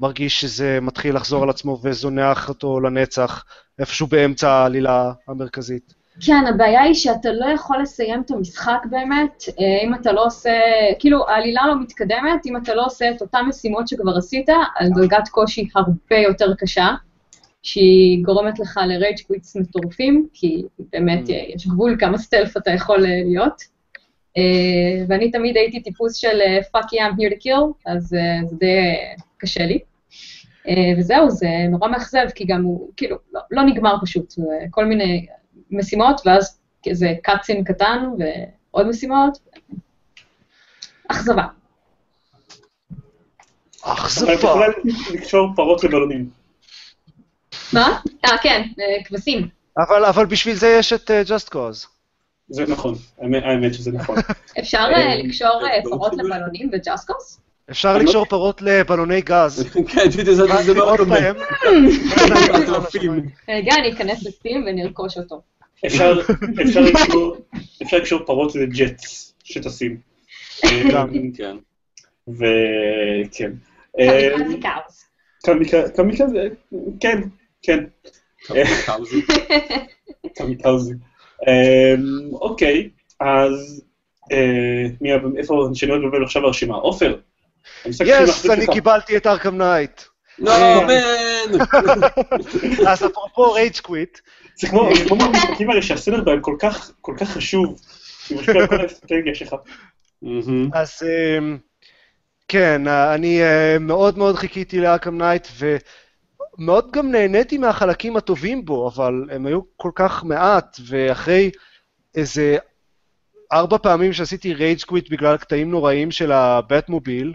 מרגיש שזה מתחיל לחזור על עצמו וזונח אותו לנצח, איפשהו באמצע העלילה המרכזית. כן, הבעיה היא שאתה לא יכול לסיים את המשחק באמת, אה, אם אתה לא עושה, כאילו, העלילה לא מתקדמת, אם אתה לא עושה את אותן משימות שכבר עשית, על דרגת קושי הרבה יותר קשה, שהיא גורמת לך ל rage quits מטורפים, כי באמת Mm. אה, יש גבול כמה סטלף אתה יכול אה, להיות. ואני תמיד הייתי טיפוס של fuck yeah, I'm here to kill, אז זה די קשה לי. וזהו, זה נורא מאכזב, כי גם הוא, כאילו, לא, לא נגמר פשוט, כל מיני משימות, ואז כזה קאצין קטן, ועוד משימות. אכזבה. את אכזבה. יכולה לקשור פרות לבלונים. מה? אה, כן, אה, כבשים. אבל, אבל בשביל זה יש את uh, Just Cause. זה נכון, האמת- האמת שזה נכון. אפשר אה, לקשור פרות. לבלונים וג'אסקוס? אפשר אני לא- לקשור פרות לבלוני גז. כן, בדיוק, זה זה מאוד דומה. פעם. מטורפים. רגע, אני אכנס לסטים ונרכוש אותו. אפשר אפשר לקשור- אפשר לקשור פרות לג'טס שטסים. כן. וכן. קמיקזה, כן, כן. קאוזי. קמיקאוזי. אמ, אוקיי, אז אה, איפה, מבלבל עכשיו ברשימה? עופר. yes, אני. קיבלתי את Arkham Knight. לא, man! אז אפרופו rage quit, זה כמו מהמשחקים האלה שהסדר בהם כל כך כל כך חשוב, הוא משפיע על כל האסטרטגיה שלך. אז אמ, כן, אה, אני אה, מאוד מאוד חיכיתי ל Arkham Knight, ומאוד גם נהניתי מהחלקים הטובים בו, אבל הם היו כל כך מעט, ואחרי איזה ארבע פעמים שעשיתי rage quit בגלל קטעים נוראים של ה Batmobile,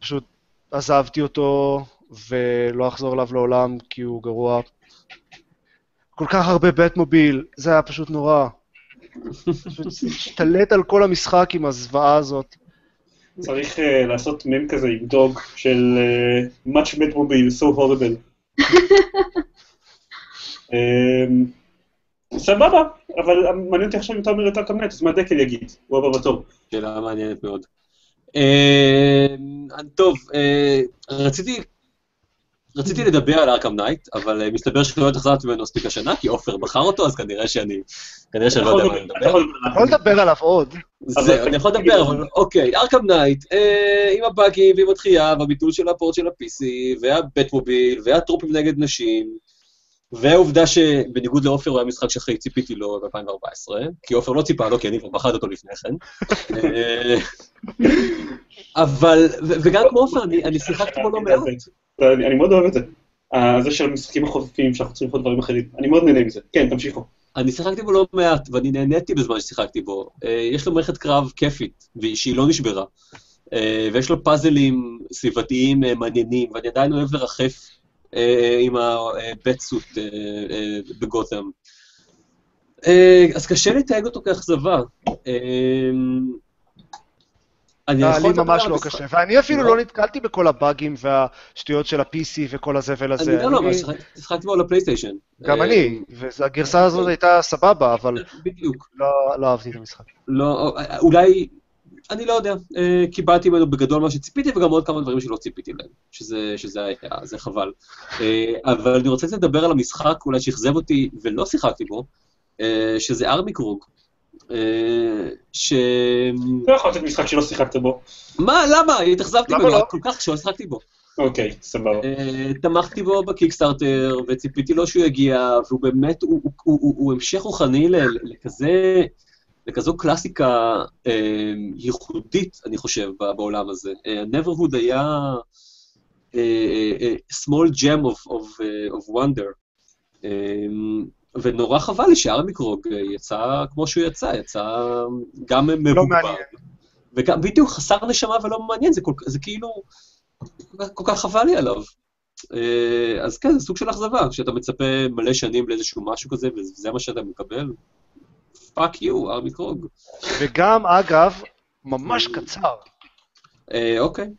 פשוט עזבתי אותו ולא אחזור אליו לעולם כי הוא גרוע. כל כך הרבה Batmobile, זה היה פשוט נורא. פשוט השתלט על כל המשחק עם הזוועה הזאת. צריך אה, לעשות מים כזה עם doge של אה, much Batmobile, so horrible. אמ, סבבה, אבל מעניין אותי עכשיו אם אתה אומר את נייט, אז מה דקל יגיד? הוא הבא בתור. שאלה מעניינת מאוד. אה, טוב, אה, רציתי... רציתי לדבר על Arkham Knight, אבל אה, מסתבר שלא התאכזבתי ממנו מספיק השנה, כי עופר בחר אותו, אז כנראה שאני... כנראה שאני לא יודע מה אני מדבר. אתה יכול לדבר עליו עוד. זהו, אני יכול לדבר, אבל אוקיי, Arkham Knight, אה, עם הבאגים ועם הדחייה, והביטול של ה port של ה-PC, וה Batmobile, וה tropes נגד נשים, והעובדה שבניגוד לעופר הוא היה משחק שהכי ציפיתי לו ב-2014, כי עופר לא ציפה לו, כי אני כבר בחרתי אותו לפני כן. אה, אבל, וגם כמו עופר, אני שיחקתי בו לא מעט. אני אני מאוד אוהב את זה. אה, זה של המשחקים החופפים שאנחנו צריכים לעשות דברים אחרים. אני מאוד נהנה מזה. כן, תמשיכו. אני שיחקתי בו לא מעט, ואני נהניתי בזמן ששיחקתי בו. אה, יש לו מערכת קרב כיפית, שהיא לא נשברה. אה, ויש לו פאזלים סביבתיים אה, מעניינים, ואני עדיין אוהב לרחף אה, עם הבטסוט אה, אה, בגותם. אה, אז קשה לתייג אותו כאכזבה. אה, אני לי יכול לדבר ממש לא. קשה, ואני אפילו לא? לא נתקלתי בכל הבאגים והשטויות של ה-PC וכל הזבל אני הזה. יודע לא, אבל אני- שיחק- שיחקתי בו על הפלייסטיישן. גם אה, אני, והגרסה הזאת הייתה סבבה, אבל בדיוק. לא- לא אהבתי את המשחק. לא, אולי, אני לא יודע, אה, קיבלתי ממנו בגדול מה שציפיתי, וגם עוד כמה דברים שלא ציפיתי להם, שזה, שזה היה, זה חבל. אה, אבל אני רוצה לדבר על המשחק, אולי שאכזב אותי ולא שיחקתי בו, אה, שזה ארמי קרוג. אה, ש... לא יכול לתת משחק שלא שיחקת בו. מה, למה? התאכזבתי ממנו לא? כל כך שלא שיחקתי בו. אוקיי, סבבה. תמכתי בו בקיקסטארטר, וציפיתי לו שהוא יגיע, והוא באמת, הוא, המשך רוחני ל- לכזה, לכזו קלאסיקה אה, ייחודית, אני חושב, בעולם הזה. אה, Neverhood היה אה, אה, אה, small gem of, of, אה, of wonder. אה, ונורא חבל לי שהארמיקרוג אה, יצא כמו שהוא יצא, יצא גם מבוגבר. מעניין. וגם בדיוק חסר נשמה ולא מעניין, זה, כל, זה כאילו, כל כך, חבל לי עליו. אה, אז כן, זה סוג של אכזבה, שאתה מצפה מלא שנים לאיזשהו משהו כזה, וזה מה שאתה מקבל. fuck you, Armikrog. וגם, אגב, ממש קצר. אה, אוקיי,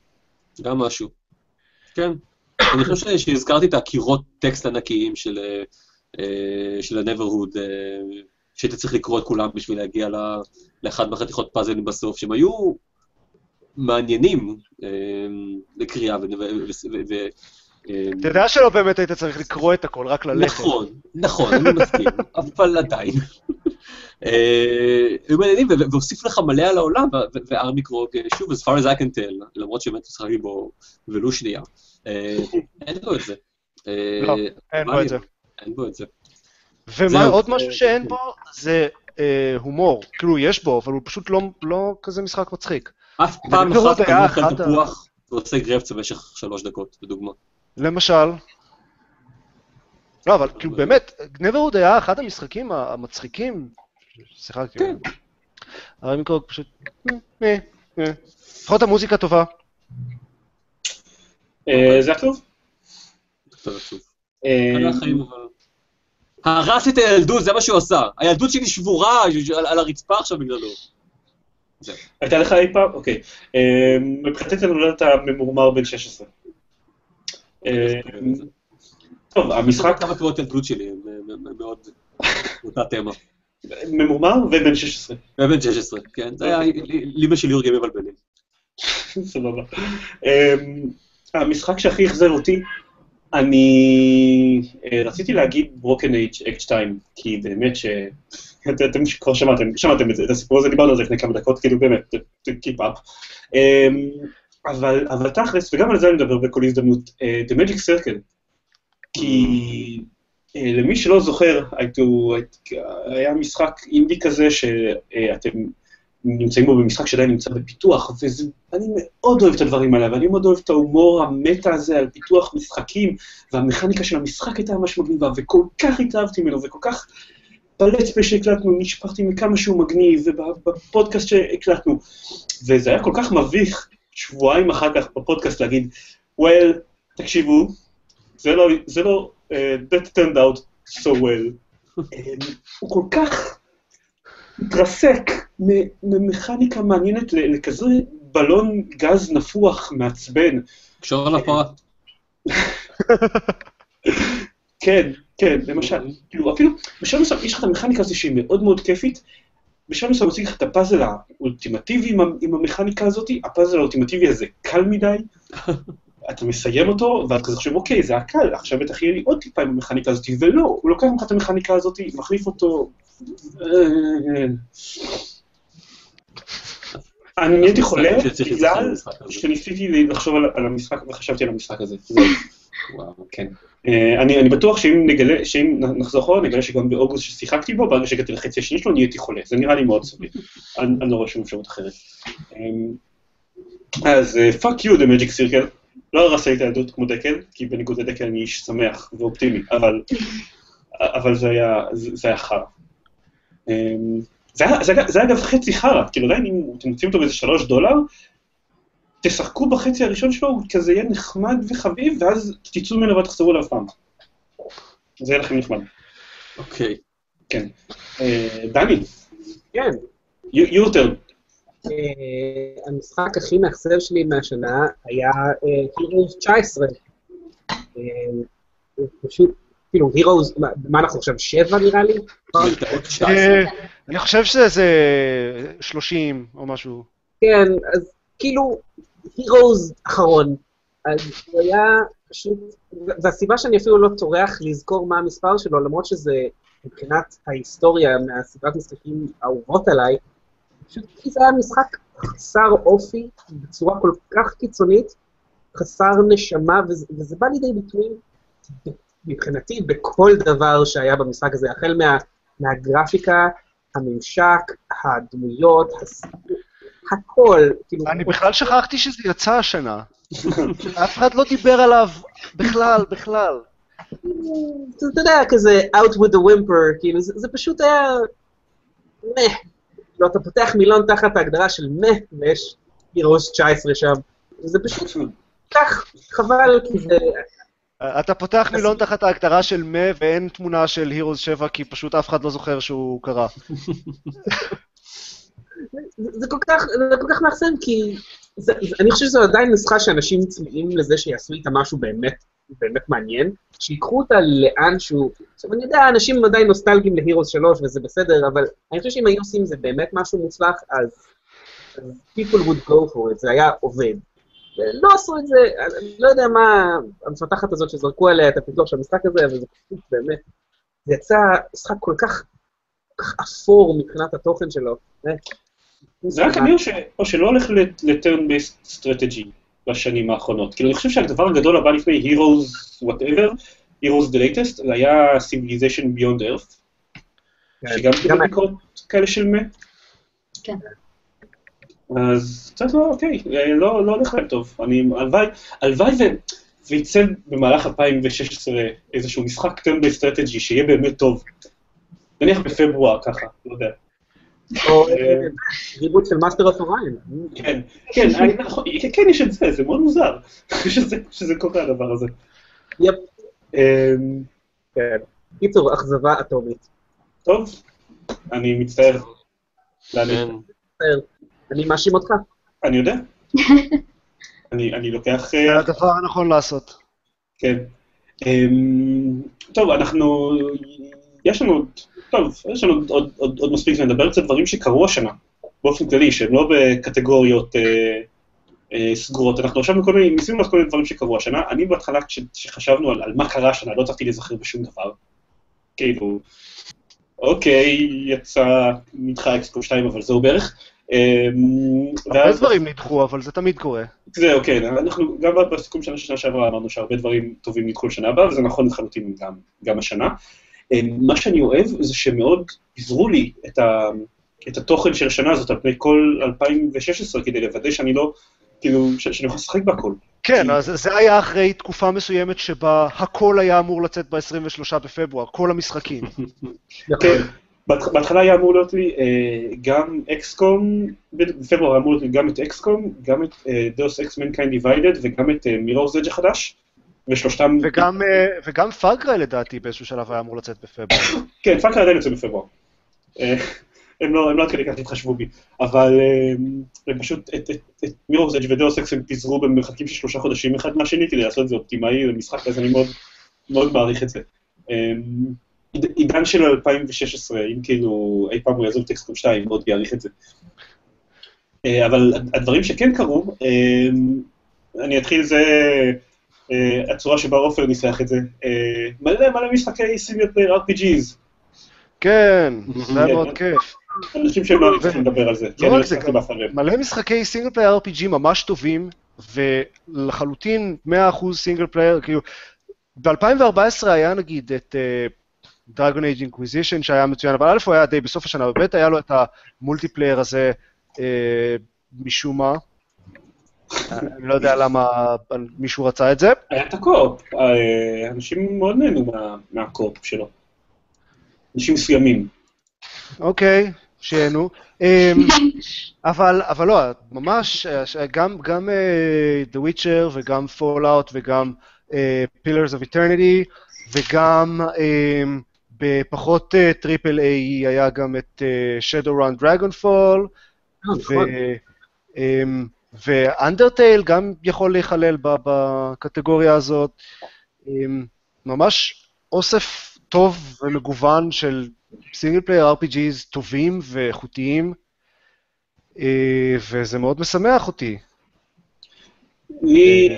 גם משהו. כן. אני חושב שהזכרתי את הקירות טקסט ענקיים של, אה, של ה-Neverhood, אה, שהייתי צריך לקרוא את כולם בשביל להגיע לאחד מהחתיכות פאזלים בסוף, שהם היו מעניינים אה, לקריאה. אה, אתה יודע שלא באמת היית צריך לקרוא את הכל, רק ללכת. נכון, נכון, אני מסכים, אבל עדיין. אה, היו מעניינים, והוסיף לך מלא על העולם, וארמי קרוג, אה, שוב, as far as I can tell, למרות שבאמת משחקתי בו ולו שנייה, אה, אין לו את זה. לא, אין בו את זה. אין בו את זה. ומה. עוד משהו שאין בו, זה הומור. כאילו, יש בו, אבל הוא פשוט לא- לא כזה משחק מצחיק. אף פעם אחת לא אוכל תפוח ועושה גרפץ במשך שלוש דקות, לדוגמה. למשל. לא, אבל כאילו באמת, גנברוד היה אחד המשחקים המצחיקים ששיחקתי. כן. הרי מקרוג פשוט... אה, אה. לפחות המוזיקה טובה. אה, זה עצוב. אה. הרס את הילדות, זה מה שהוא עשה. הילדות שלי שבורה על, על הרצפה עכשיו בגללו. הייתה לך אי פעם? אוקיי. אה, מבחינתי אתה נולדת ממורמר בן 16. אה, טוב, המשחק כמה תמונות ילדות שלי, מאוד אותה תמה. ממורמר ובן 16. ובן 16, כן, זה היה ליבה של יורגים מבלבלים. סבבה. אמ, המשחק שהכי אכזב אותי, אני אה, רציתי להגיד ברוקן אייג' אקט 2, כי באמת ש... את- אתם כבר שמעתם, שמעתם את זה, את הסיפור הזה, דיברנו על זה לפני כמה דקות, כאילו באמת, קיפ אפ. אבל אבל תכלס, וגם על זה אני מדבר בכל הזדמנות, אה, The Magic Circle, כי למי שלא זוכר, הייתו- היה משחק אינדי כזה שאתם נמצאים בו במשחק שעדיין נמצא בפיתוח, ואני מאוד אוהב את הדברים האלה, ואני מאוד אוהב את ההומור המטה הזה על פיתוח משחקים, והמכניקה של המשחק הייתה ממש מגניבה, וכל כך התאהבתי ממנו, וכל כך בלטספי שהקלטנו, נשפכתי מכמה שהוא מגניב, ובפודקאסט שהקלטנו, וזה היה כל כך מביך שבועיים אחר כך בפודקאסט להגיד, well, תקשיבו, זה לא, זה לא, that turned out so well. um, הוא כל כך מתרסק מ- ממכניקה מעניינת לכזה בלון גז נפוח מעצבן. קשור על הפרה. כן, כן, למשל, כאילו אפילו, בשלב מסוים יש לך את המכניקה הזו שהיא מאוד מאוד כיפית, בשלב מסוים מציג לך את הפאזל האולטימטיבי עם המכניקה הזאת, הפאזל האולטימטיבי הזה קל מדי, אתה מסיים אותו, ואת כזה חושב, אוקיי, זה היה קל, עכשיו בטח יהיה לי עוד טיפה עם המכניקה הזאת, ולא, הוא לוקח ממך את המכניקה הזאת, מחליף אותו... אה, אני נהייתי חולה בגלל. שניסיתי לחשוב על- המשחק וחשבתי על המשחק הזה. וואו. כן. אה, אני, בטוח שאם נגלה, שאם נחזור אחורה, נגלה שגם באוגוסט ששיחקתי בו, ברגע שהגעתי לחצי השני שלו, נהייתי חולה. זה נראה לי מאוד סביר. אני, לא רואה שום אפשרות אחרת. אמ, אז fuck you, The Magic Circle. לא הרסה לי את הילדות כמו דקל, כי בניגוד לדקל אני איש שמח ואופטימי, אבל, אבל זה היה, זה, זה היה חרא. אמ, זה היה, זה, היה, זה היה אגב חצי חרא, כאילו עדיין אם אתם מוצאים אותו באיזה שלוש דולר, תשחקו בחצי הראשון שלו, הוא כזה יהיה נחמד וחביב, ואז תצאו ממנו ותחזרו אליו פעם. זה יהיה לכם נחמד. אוקיי. כן. אה, דני, כן. יוטר, המשחק הכי מאכזב שלי מהשנה היה הירוס 19. אה, הוא פשוט, כאילו, הירוס, מה אנחנו עכשיו, שבע נראה לי? אה, אני חושב שזה 30 או משהו. כן, אז כאילו, הירוס אחרון. אז הוא היה פשוט, והסיבה שאני אפילו לא טורח לזכור מה המספר שלו, למרות שזה מבחינת ההיסטוריה מהסדרת משחקים האהובות עליי, פשוט כי זה היה משחק חסר אופי, בצורה כל כך קיצונית, חסר נשמה, וזה, וזה בא לידי ביטוי מבחינתי בכל דבר שהיה במשחק הזה, החל מה, מהגרפיקה, הממשק, הדמויות, הסיפור, הכל. כאילו, אני בכלל שכחתי שזה יצא השנה. אף אחד לא דיבר עליו בכלל, בכלל. אתה יודע, כזה out with the whimper, כאילו, זה, זה פשוט היה... לא, אתה פותח מילון תחת ההגדרה של מה, ויש הירוס 19 שם. זה פשוט כך חבל, כי זה... אתה פותח מילון תחת ההגדרה של מה ואין תמונה של הירוס 7 כי פשוט אף אחד לא זוכר שהוא קרה. זה, כל כך, זה כל כך מאכזב, כי זה, זה, אני חושב שזו עדיין נוסחה שאנשים צמאים לזה שיעשו איתה משהו באמת, באמת מעניין, שיקחו אותה לאן שהוא... עכשיו, אני יודע, אנשים עדיין נוסטלגיים להירוס 3 וזה בסדר, אבל אני חושב שאם היו עושים זה באמת משהו מוצלח, אז, אז people would go for it, זה היה עובד. לא עשו את זה, אני לא יודע מה המפתחת הזאת שזרקו עליה את הפיתוח של המשחק הזה, אבל זה פשוט באמת, זה יצא משחק כל כך, כל כך אפור מבחינת התוכן שלו. זה רק או ש- או שלא הולך ל-turn based strategy בשנים האחרונות. כאילו, אני חושב שהדבר הגדול הבא לפני Heroes whatever, Heroes the latest, זה היה Civilization Beyond Earth, כן. שגם גם- קיבל ביקורות כאלה של מה. כן. אז קצת לא, אוקיי, אה, לא לא הולך להם טוב. אני, הלוואי, הלוואי ו- ויצא במהלך 2016 איזשהו משחק based strategy שיהיה באמת טוב. נניח בפברואר ככה, לא יודע. או אה, reboot של Master of Orion. כן, כן, אני- נכון, כן, יש את זה, זה מאוד מוזר שזה- קורה הדבר הזה. yep, אמ, כן. קיצור, אכזבה אטומית. טוב, אני מצטער. כן. אני מאשים אותך. אני יודע. אני אני לוקח... זה אה, הדבר הנכון לעשות. כן. אמ, טוב, אנחנו... יש לנו... עוד- טוב, יש לנו עוד- עוד- עוד עוד מספיק זמן לדבר קצת דברים שקרו השנה, באופן כללי, שהם לא בקטגוריות אה, אה, סגורות. אנחנו עכשיו בכל מיני, ניסינו לעשות כל מיני דברים שקרו השנה. אני בהתחלה, כש- כשחשבנו על על מה קרה השנה, לא הצלחתי להיזכר בשום דבר. כאילו, אוקיי, יצא, נדחה אקסקו 2, אבל זהו בערך. אמ, הרבה דברים נדחו, אבל זה תמיד קורה. זהו, כן, אנחנו גם בסיכום של השנה שעברה אמרנו שהרבה דברים טובים נדחו לשנה הבאה, וזה נכון לחלוטין גם, גם השנה. אה, מה שאני אוהב זה שמאוד פיזרו לי את, ה, את התוכן של השנה הזאת על פני כל 2016, כדי לוודא שאני לא, כאילו, שאני יכול לשחק בהכל. כן, אז זה היה אחרי תקופה מסוימת שבה הכל היה אמור לצאת ב-23 בפברואר, כל המשחקים. כן, בהתח- בהתחלה היה אמור להיות לי אה, גם XCOM, בפברואר היה אמור להיות לי גם את XCOM, גם את Deus Ex Mankind Divided וגם את Mirror's Edge החדש, ושלושתם... וגם, אה, וגם Far Cry לדעתי באיזשהו שלב היה אמור לצאת בפברואר. כן, Far Cry עדיין יוצא בפברואר. אה, הם לא הם לא עד כדי כך התחשבו בי, אבל אה, הם פשוט את- את- את Mirror's Edge ו Deus הם פיזרו במרחקים של שלושה חודשים אחד מהשני כדי לעשות את זה אופטימלי למשחק, אז אני מאוד מאוד מעריך את זה. עיד- עידן של 2016, אם כאילו אי פעם הוא יעזוב את XCOM 2, מאוד יעריך את זה. אבל הדברים שכן קרו, אה, אני אתחיל זה אה, הצורה שבה עופר ניסח את זה. אה, מלא מלא משחקי single player RPGs. כן, זה היה כן. מאוד כיף. אנשים שהם לא צריכים לדבר על זה, לא לא רק זה, גם באחריהם. מלא משחקי single player RPG ממש טובים, ולחלוטין 100% single player, כאילו, ב-2014 היה נגיד את Dragon Age Inquisition שהיה מצוין, אבל א' הוא היה די בסוף השנה, וב' היה לו את ה multiplayer הזה אה, משום מה. אני לא יודע למה מישהו רצה את זה. היה את ה co-op, אה, אנשים מאוד נהנו מה- מה co-op שלו. אנשים מסוימים. אוקיי, שיהנו. אמ, אבל, אבל לא, ממש, אה, גם, גם uh, The Witcher וגם Fallout וגם uh, Pillars of Eternity וגם um, בפחות triple A היה גם את uh, Shadowrun Dragonfall נכון. אמ, ו Undertale גם יכול להיכלל בקטגוריה הזאת. אמ, ממש אוסף טוב ומגוון של single player RPGs טובים ואיכותיים, אה, וזה מאוד משמח אותי. לי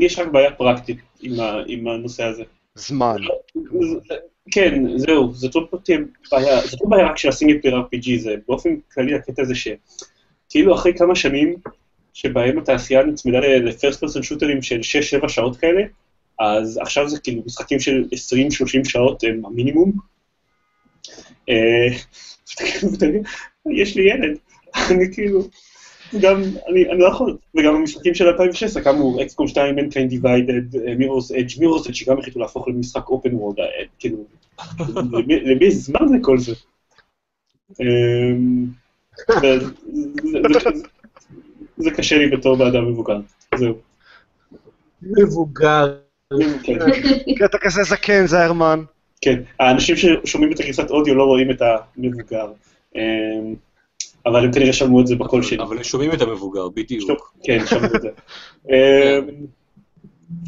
יש רק בעיה פרקטית עם ה- עם הנושא הזה. זמן. כן, זהו, זאת לא תהיה בעיה, זאת לא בעיה רק של ה single player RPG, זה באופן כללי הקטע הזה שכאילו אחרי כמה שנים שבהם התעשייה נצמדה ל first person shooter ים של 6-7 שעות כאלה, אז עכשיו זה כאילו משחקים של 20-30 שעות הם המינימום. אה, יש לי ילד, אני כאילו, גם, אני, אני לא יכול, וגם המשחקים של 2016, כאמור, אקסקום 2, מנקיין דיוויידד, מירוס אדג' מירוס אדג' שגם החליטו להפוך למשחק אופן וורד, כאילו, למי זמן לכל זה? זה- זה- זה- זה קשה לי בתור באדם מבוגר, זהו. מבוגר. כן. כי אתה כזה זקן, זיירמן. כן, האנשים ששומעים את הגרסת אודיו לא רואים את המבוגר, אמ, אבל הם כנראה שמעו את זה בקול שלי. אבל הם שומעים את המבוגר, בדיוק. כן, שמעו את זה. אמ,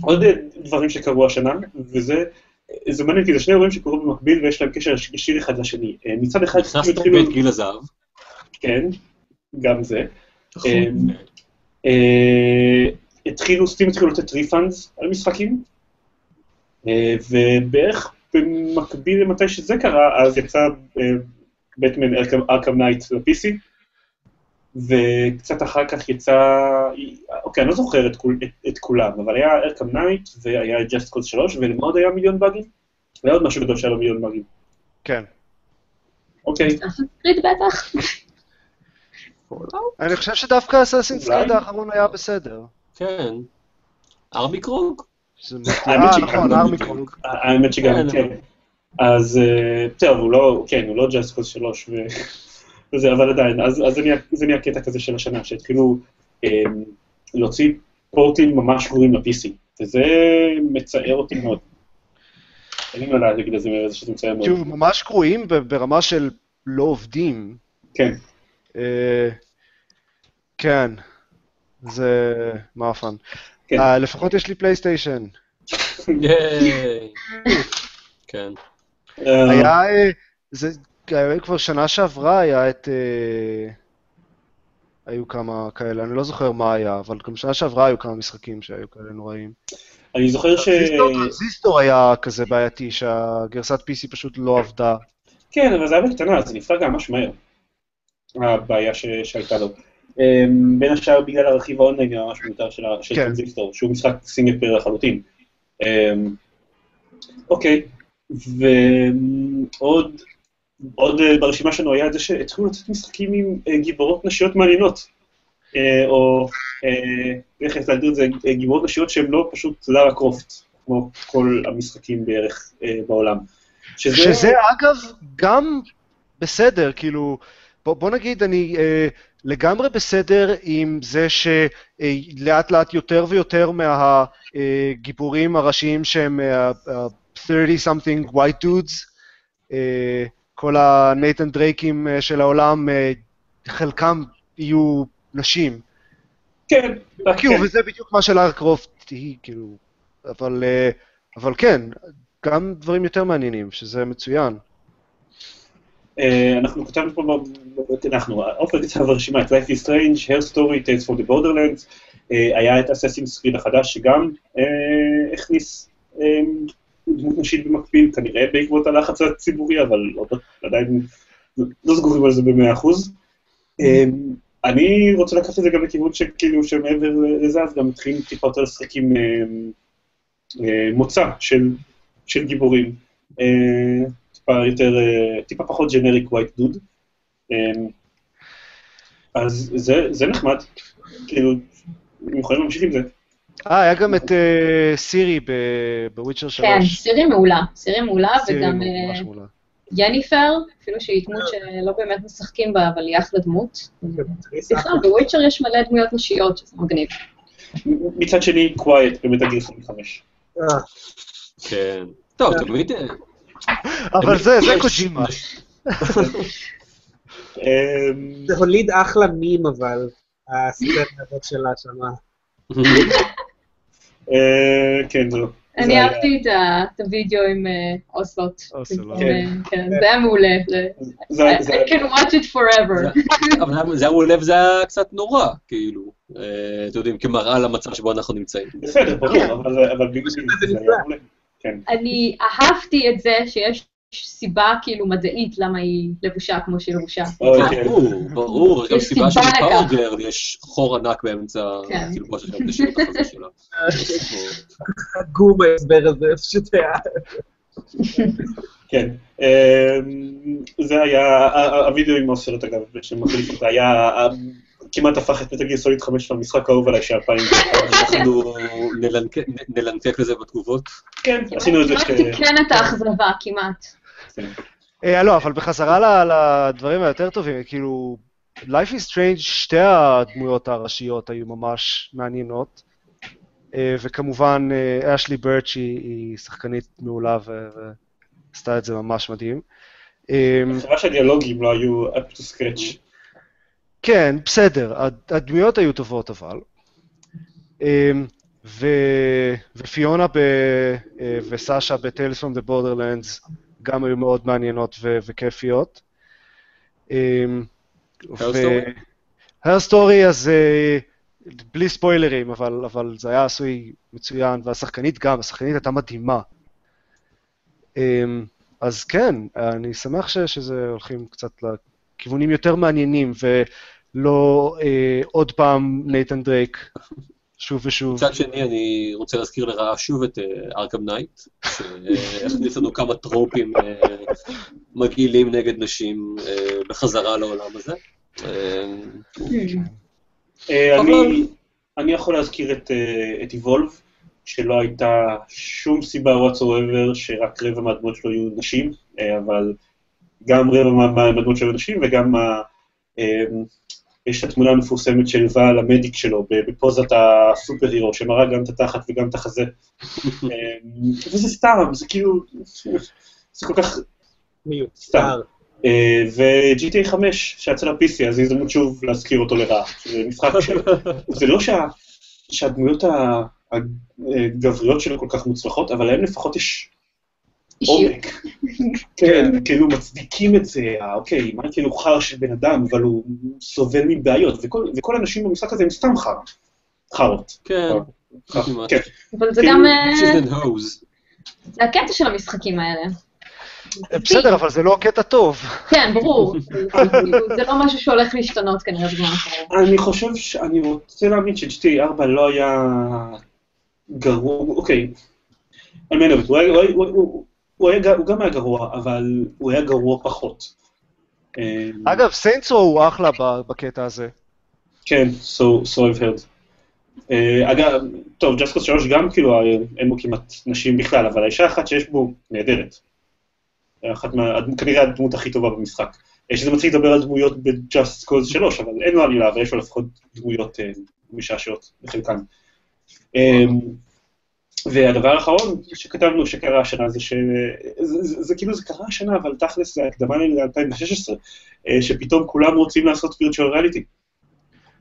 עוד דברים שקרו השנה, וזה, זה מעניין, כי זה שני אירועים שקרו במקביל ויש להם קשר ישיר אחד לשני. אה, מצד אחד, נכנסת לבית גיל הזהב. כן, גם זה. נכון. אמ, אה, התחילו, Steam התחילו לתת refunds על משחקים, אה, ובערך במקביל למתי שזה קרה, אז יצא Batman Arkham Knight ל-PC, וקצת אחר כך יצא, אוקיי, אני לא זוכר את, כול, את, את כולם, אבל היה Arkham Knight, והיה Just Cause 3, ולמה עוד היה מיליון באגים? והיה עוד משהו גדול שהיה לו מיליון באגים. כן. אוקיי, קריט בטח. אני חושב שדווקא אסאסינס? קריד האחרון היה בסדר. כן. ארמיקרוג? זה האמת אה, שגם נכון, לא ארמיקרונג. האמת שגם, כן, כן. אז אה, טוב, הוא לא, כן, הוא לא ג'אסט 3 ו- וזה, אבל עדיין, אז אז זה נהיה- קטע כזה של השנה, שהתחילו אה, להוציא פורטים ממש גרועים ל-PC, וזה מצער אותי מאוד. אין לי מה להגיד על זה שזה מצער מאוד. כאילו, ממש גרועים ברמה של לא עובדים. כן, אה, כן, זה מאפן. כן. אה, לפחות יש לי פלייסטיישן. ייי. כן. אה, היה, אה, זה כבר שנה שעברה, היה את... אה, היו כמה כאלה, אני לא זוכר מה היה, אבל גם שנה שעברה היו כמה משחקים שהיו כאלה נוראים. אני זוכר ש... Transistor- Transistor היה כזה בעייתי, שהגרסת PC פשוט לא עבדה. כן, אבל זה היה בקטנה, אז זה נפתר גם ממש מהר. הבעיה ש- שהייתה לו. אמ, בין השאר בגלל הרכיב האונליין הממש מיותר של של כן. טרנזיסטור, שהוא משחק single player לחלוטין. אמ, אוקיי, ועוד עוד אה, ברשימה שלנו היה את זה שהתחילו לצאת משחקים עם אה, גיבורות נשיות מעניינות. אה, או איך להגדיר את זה, גיבורות נשיות שהן לא פשוט לארה קרופט, כמו כל המשחקים בערך בעולם. שזה אגב גם בסדר, כאילו, בוא, בוא נגיד, אני אה, לגמרי בסדר עם זה שלאט לאט יותר ויותר מהגיבורים הראשיים שהם אה, ה- ה-30 something white dudes, אה, כל הנייתן דרייקים אה, של העולם, אה, חלקם יהיו נשים. כן, כאילו, כן. וזה בדיוק מה שלארה קרופט היא, כאילו, אבל, אה, אבל כן, גם דברים יותר מעניינים, שזה מצוין. אה, אנחנו כתבנו פה, אנחנו, עופר כתב ברשימה את Life is Strange, Hair Story, Tales for the Borderlands, אה, היה את אססינס קריד החדש שגם אה, הכניס אה, דמות נשית במקביל, כנראה בעקבות הלחץ הציבורי, אבל לא- עדיין לא סגורים על זה במאה אחוז. אה, אני רוצה לקחת את זה גם לכיוון שכאילו, שמעבר לזה, אז גם מתחילים טיפה יותר לשחק עם אה, אה, מוצא של גיבורים. טיפה יותר, אה, טיפה פחות ג'נריק ווייט דוד. אז זה, זה נחמד. כאילו, הם יכולים להמשיך עם זה. אה, היה גם את אה, סירי בוויצ'ר 3. כן, סירי מעולה. סירי מעולה, וגם ממש אה. יניפר, אפילו שהיא דמות שלא באמת משחקים בה, אבל היא אחלה דמות. בכלל, בוויצ'ר יש מלא דמויות נשיות, שזה מגניב. מצד שני, קווייט במטה גיר 5. אה, כן. טוב, תמיד... אבל זה, זה קוג'ימה. אמ, זה הוליד אחלה מים, אבל, הסצנה הזאת שלה שמה. אה, כן, זהו. זה אני אהבתי את ה- את הוידאו עם אה, אוסלוט. אוסלוט. אה, כן, זה היה מעולה. I can watch it forever. אבל זה היה מעולה וזה היה קצת נורא, כאילו. אה, אתם יודעים, כמראה למצב שבו אנחנו נמצאים. בסדר, ברור, אבל בגלל זה. היה מעולה. כן. אני אהבתי את זה שיש סיבה כאילו מדעית למה היא לבושה כמו שהיא לבושה. אוי, כן. ברור, ברור, יש גם יש סיבה. גרל יש חור ענק באמצע כן. התלבושת של הדשא החזה שלה. עגום ההסבר הזה, פשוט היה... כן. אמ, זה היה, הווידאו עם הסרט אגב, שמחליף אותה, היה, כמעט הפך את גיר סוליד 5 למשחק האהוב עליי של 2000. אנחנו נלנק- נלנקק לזה בתגובות. כן, עשינו את זה כמעט כ... תיקן את האכזבה, כמעט. אה, לא, אבל בחזרה לדברים היותר טובים, כאילו, Life is Strange, שתי הדמויות הראשיות היו ממש מעניינות. אה, וכמובן, אה, אשלי ברץ' היא, שחקנית מעולה ו- ועשתה את זה ממש מדהים. אה, חבל שהדיאלוגים לא היו up to scratch. כן, בסדר, הד- הדמויות היו טובות אבל. אמ, ו- ופיונה ב- אה, וסאשה ב-Tales from the Borderlands גם היו מאוד מעניינות ו- וכיפיות. אמ, Her הר סטורי, אז אה, בלי ספוילרים, אבל, אבל זה היה עשוי מצוין, והשחקנית גם, השחקנית הייתה מדהימה. אמ, אז כן, אני שמח ש, שזה הולכים קצת לכיוונים יותר מעניינים, ולא אה, עוד פעם Nathan Drake, שוב ושוב. מצד שני, אני רוצה להזכיר לרעה שוב את Arkham Knight, שהכניס לנו כמה trope ים אה, מגעילים נגד נשים אה, בחזרה לעולם הזה. אה, אה, אני- אני יכול להזכיר את, אה, את Evolve, שלא הייתה שום סיבה whatsoever שרק רבע מהדמות שלו יהיו נשים, אה, אבל גם רבע מה- מה- מהדמות שלו יהיו נשים, וגם אה, יש את התמונה המפורסמת של ואל המדיק שלו בפוזת הסופר הירו, שמראה גם את התחת וגם את החזה. וזה סתם, זה כאילו, זה כל כך מיותר. אה, ו-GTA 5 שיצא ל-PC, אז זו הזדמנות שוב להזכיר אותו לרעה. זה משחק ש... זה לא שה... שהדמויות הגבריות שלו כל כך מוצלחות, אבל להם לפחות יש. עומק. כן, כאילו מצדיקים את זה, אה, אוקיי, מה כאילו חר של בן אדם, אבל הוא סובל מבעיות, וכל- וכל האנשים במשחק הזה הם סתם חר. חרות. כן, כמעט. כן. אבל זה כאילו, גם אה. זה הקטע של המשחקים האלה. בסדר, אבל זה לא קטע טוב. כן, ברור. זה לא משהו שהולך להשתנות כנראה בזמן הקרוב. אני חושב ש... אני רוצה להאמין ש-GTA 4 לא היה גרוע, אוקיי. מי נאבד, הוא הוא היה- הוא- גם היה גרוע, אבל הוא היה גרוע פחות. אה, אגב, סיינטסו הוא אחלה בקטע הזה. כן, so so I've heard. אה, אגב, טוב, ג'סקוס 3 גם כאילו, אה, אין בו כמעט נשים בכלל, אבל האישה אחת שיש בו נהדרת. אחת מה... כנראה הדמות הכי טובה במשחק. אה, שזה מצחיק לדבר על דמויות ב-Just Cause 3, אבל אין לו עלילה, אבל יש לו לפחות דמויות אה, משעשעות בחלקן. אה, והדבר האחרון שכתבנו שקרה השנה זה ש... זה, זה, זה כאילו זה קרה השנה, אבל תכלס זה הקדמה ל-2016, אה, שפתאום כולם רוצים לעשות virtual reality.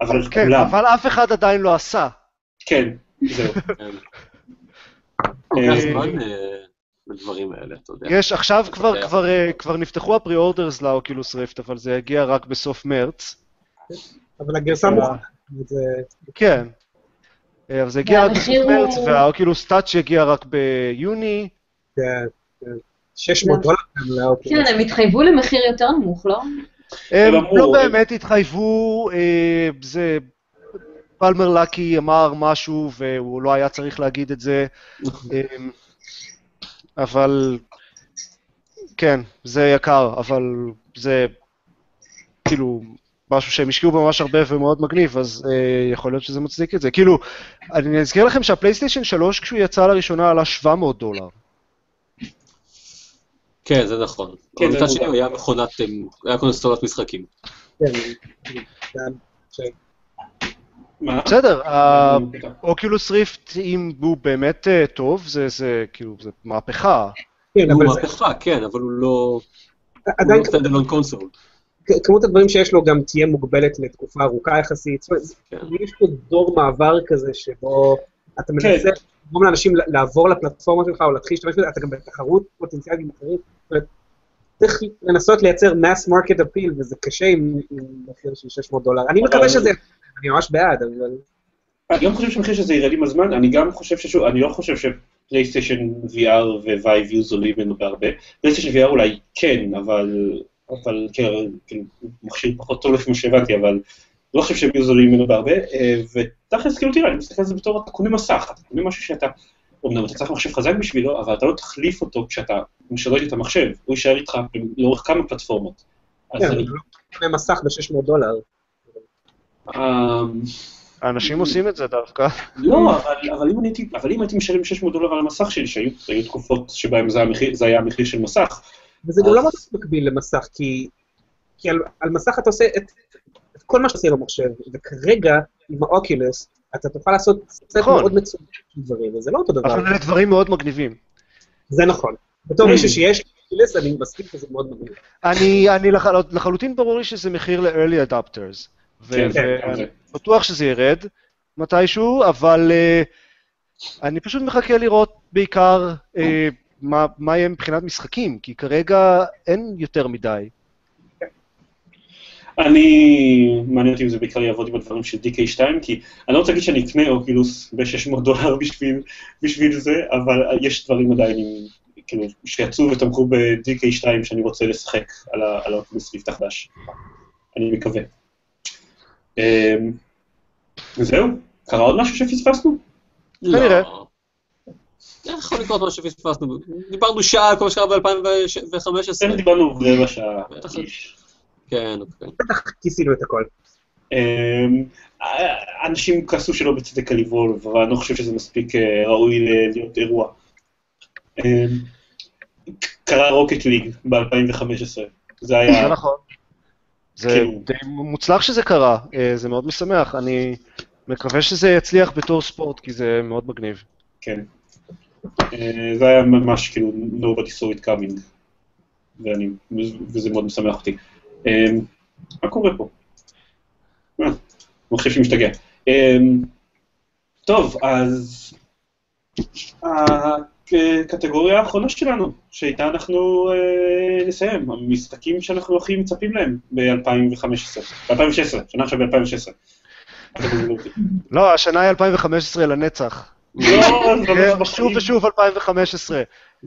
אבל כן, כולם, אבל אף אחד עדיין לא עשה. כן, זהו. כן. זמן אה, בדברים האלה, אתה יודע. יש, עכשיו כבר. כבר, אה, כבר נפתחו הפרי-אורדרס לאוקילוס ריפט, אבל זה יגיע רק בסוף מרץ. אבל הגרסה מוכנה. כן. אה, אבל זה יגיע רק בסוף מרץ, והאוקילוס טאץ' יגיע רק ביוני. זה- זה 600 דולר גם לאוקילוס. כן, הם התחייבו למחיר יותר נמוך, לא? הם לא באמת התחייבו, אה, זה... פלמר לקי אמר משהו והוא לא היה צריך להגיד את זה, אה, אבל... כן, זה יקר, אבל זה כאילו משהו שהם השקיעו בו ממש הרבה ומאוד מגניב, אז אה, יכול להיות שזה מצדיק את זה. כאילו, אני אזכיר לכם שהפלייסטיישן 3 כשהוא יצא לראשונה עלה 700 דולר. כן, זה נכון. כן, מצד שני מובן. הוא היה מכונת, אה, היה קונסטולת משחקים. כן, ש- מה? בסדר, אה, האוקולוס ריפט, אם הוא באמת אה, טוב, זה, זה כאילו, זה מהפכה. כן, הוא מהפכה, כן, אבל הוא לא... הוא לא stand alone console. כמות הדברים שיש לו גם תהיה מוגבלת לתקופה ארוכה יחסית. זאת אומרת, זה- כן. יש פה דור מעבר כזה שבו אתה מנסה לגרום לאנשים לעבור לפלטפורמה שלך או להתחיל להשתמש בזה, אתה גם בתחרות פוטנציאלית עם אחרים. צריך לנסות לייצר mass market appeal, וזה קשה עם מחיר של 600 דולר. אני מקווה שזה... אני ממש בעד, אבל... אני גם חושב שהמחיר של זה ירד עם הזמן, אני גם חושב ששוב, אני לא חושב שפלייסטיישן VR Vive יהיו זולים ממנו בהרבה. פלייסטיישן VR אולי כן, אבל, אבל כן, כאילו, מכשיר פחות טוב לפי מה שהבנתי, אבל לא חושב שהם יהיו זולים ממנו בהרבה, אה, ותכלס, כאילו, תראה, אני מסתכל על זה בתור, אתה קונה מסך, אתה קונה משהו שאתה, אמנם אתה צריך מחשב חזק בשבילו, אבל אתה לא תחליף אותו כשאתה משדרג את המחשב, הוא יישאר איתך לאורך כמה פלטפורמות. אז כן, אני... אבל לא קונה מסך ב-600 דולר. אה, האנשים עושים את זה דווקא. לא, אבל, אבל, אם הייתי, אבל אם הייתי משלם 600 דולר על המסך שלי, שהיו היו תקופות שבהן זה היה המחיר של מסך, וזה גם לא ממש מקביל למסך, כי, כי על, על מסך אתה עושה את, את כל מה שעושה במחשב, וכרגע, עם האוקולוס, אתה תוכל לעשות סט נכון. מאוד מצוין של דברים, וזה לא אותו דבר. אבל אלה דברים מאוד מגניבים. זה נכון. בתור מישהו שיש לו אוקולוס, אני מסכים שזה מאוד מגניב. אני, אני לחל, לחלוטין ברור לי שזה מחיר ל-early adapters. ו- כן, כן. בטוח שזה ירד מתישהו, אבל uh, אני פשוט מחכה לראות בעיקר uh, מה, מה יהיה מבחינת משחקים, כי כרגע אין יותר מדי. אני, מעניין אותי אם זה בעיקר יעבוד עם הדברים של DK2, כי אני לא רוצה להגיד שאני אקנה אוקילוס ב-600 דולר בשביל, בשביל זה, אבל יש דברים עדיין עם, כאילו, שיצאו ותמכו ב-DK2 שאני רוצה לשחק על, ה- על האוקילוס ריפט החדש. אני מקווה. אמ, וזהו, קרה עוד משהו שפספסנו? כנראה. יכול לקרות מה שפספסנו? דיברנו שעה על כל מה שקרה ב-2015. כן, דיברנו רבע שעה. כן, אוקיי. בטח כיסינו את הכל. אמ, אנשים כעסו שלא בצדק על אבל אני לא חושב שזה מספיק אה, ראוי להיות אירוע. אמ, קרה רוקט ליג ב-2015, זה זה היה... נכון. זה כאילו- די מוצלח שזה קרה, אה, זה מאוד משמח. אני מקווה שזה יצליח בתור ספורט, כי זה מאוד מגניב. כן. אה, זה היה ממש כאילו nobody saw it coming, ואני, וזה מאוד משמח אותי. אה, מה קורה פה? אה, מחשב שמשתגע. טוב, אז הקטגוריה האחרונה שלנו, שאיתה אנחנו נסיים, המשחקים שאנחנו הכי מצפים להם ב-2015, ב-2016, שנה עכשיו ב-2016. לא, השנה היא 2015 לנצח. לא, זה לא כן. שוב ושוב 2015.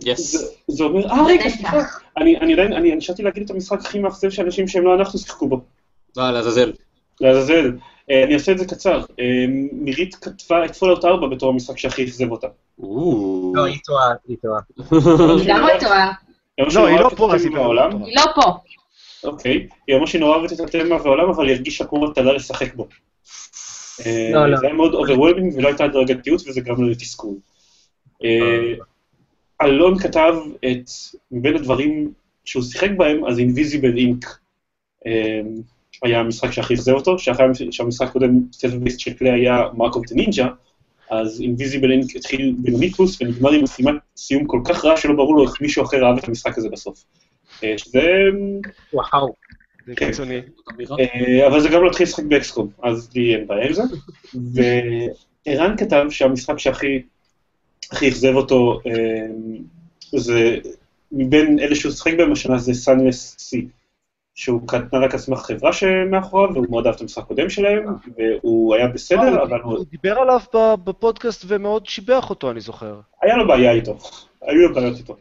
יס. זה- אומר, אה רגע, סליחה, אני אני עדיין, אני נשארתי להגיד את המשחק הכי מאכזב שאנשים שהם לא אנחנו שיחקו בו, אה, לעזאזל. לעזאזל. אה, אני אעשה את זה קצר. אה, מירית כתבה את Fallout 4 בתור המשחק שהכי אכזב אותה. או. לא, היא טועה, היא טועה. היא גם לא טועה, היא לא, היא לא פה, אז. לא היא לא פה. אוקיי. היא אמרה שהיא נורא אוהבת את התמה והעולם, אבל היא הרגישה כמו מטלה לשחק בו. אה, לא, לא. זה היה מאוד overwhelming ולא הייתה הדרגתיות וזה גרם לתסכול. אה, אלון כתב את, מבין הדברים שהוא שיחק בהם, אז Invisible Inc היה המשחק שהכי אכזב אותו, שאחרי שהמשחק הקודם, stealth based של Klei היה Mark of the Ninja, אז Invisible Inc התחיל בינוני פלוס ונגמר עם משימת סיום כל כך רע שלא ברור לו איך מישהו אחר אהב את המשחק הזה בסוף. אה, שזה... וואו. זה כן. קיצוני. אה, אבל זה גם להתחיל לשחק ב XCOM, אז לי אין בעיה עם זה. וערן כתב שהמשחק שהכי הכי אכזב אותו, אה, זה מבין אלה שהוא שיחק בהם השנה זה סאנלס סי, שהוא קטנה רק על סמך חברה שמאחוריו, והוא מאוד אהב את המשחק הקודם שלהם, והוא היה בסדר, אבל הוא- הוא דיבר עליו בפודקאסט ומאוד שיבח אותו, אני זוכר. היה לו בעיה איתו, היו לו בעיות איתו.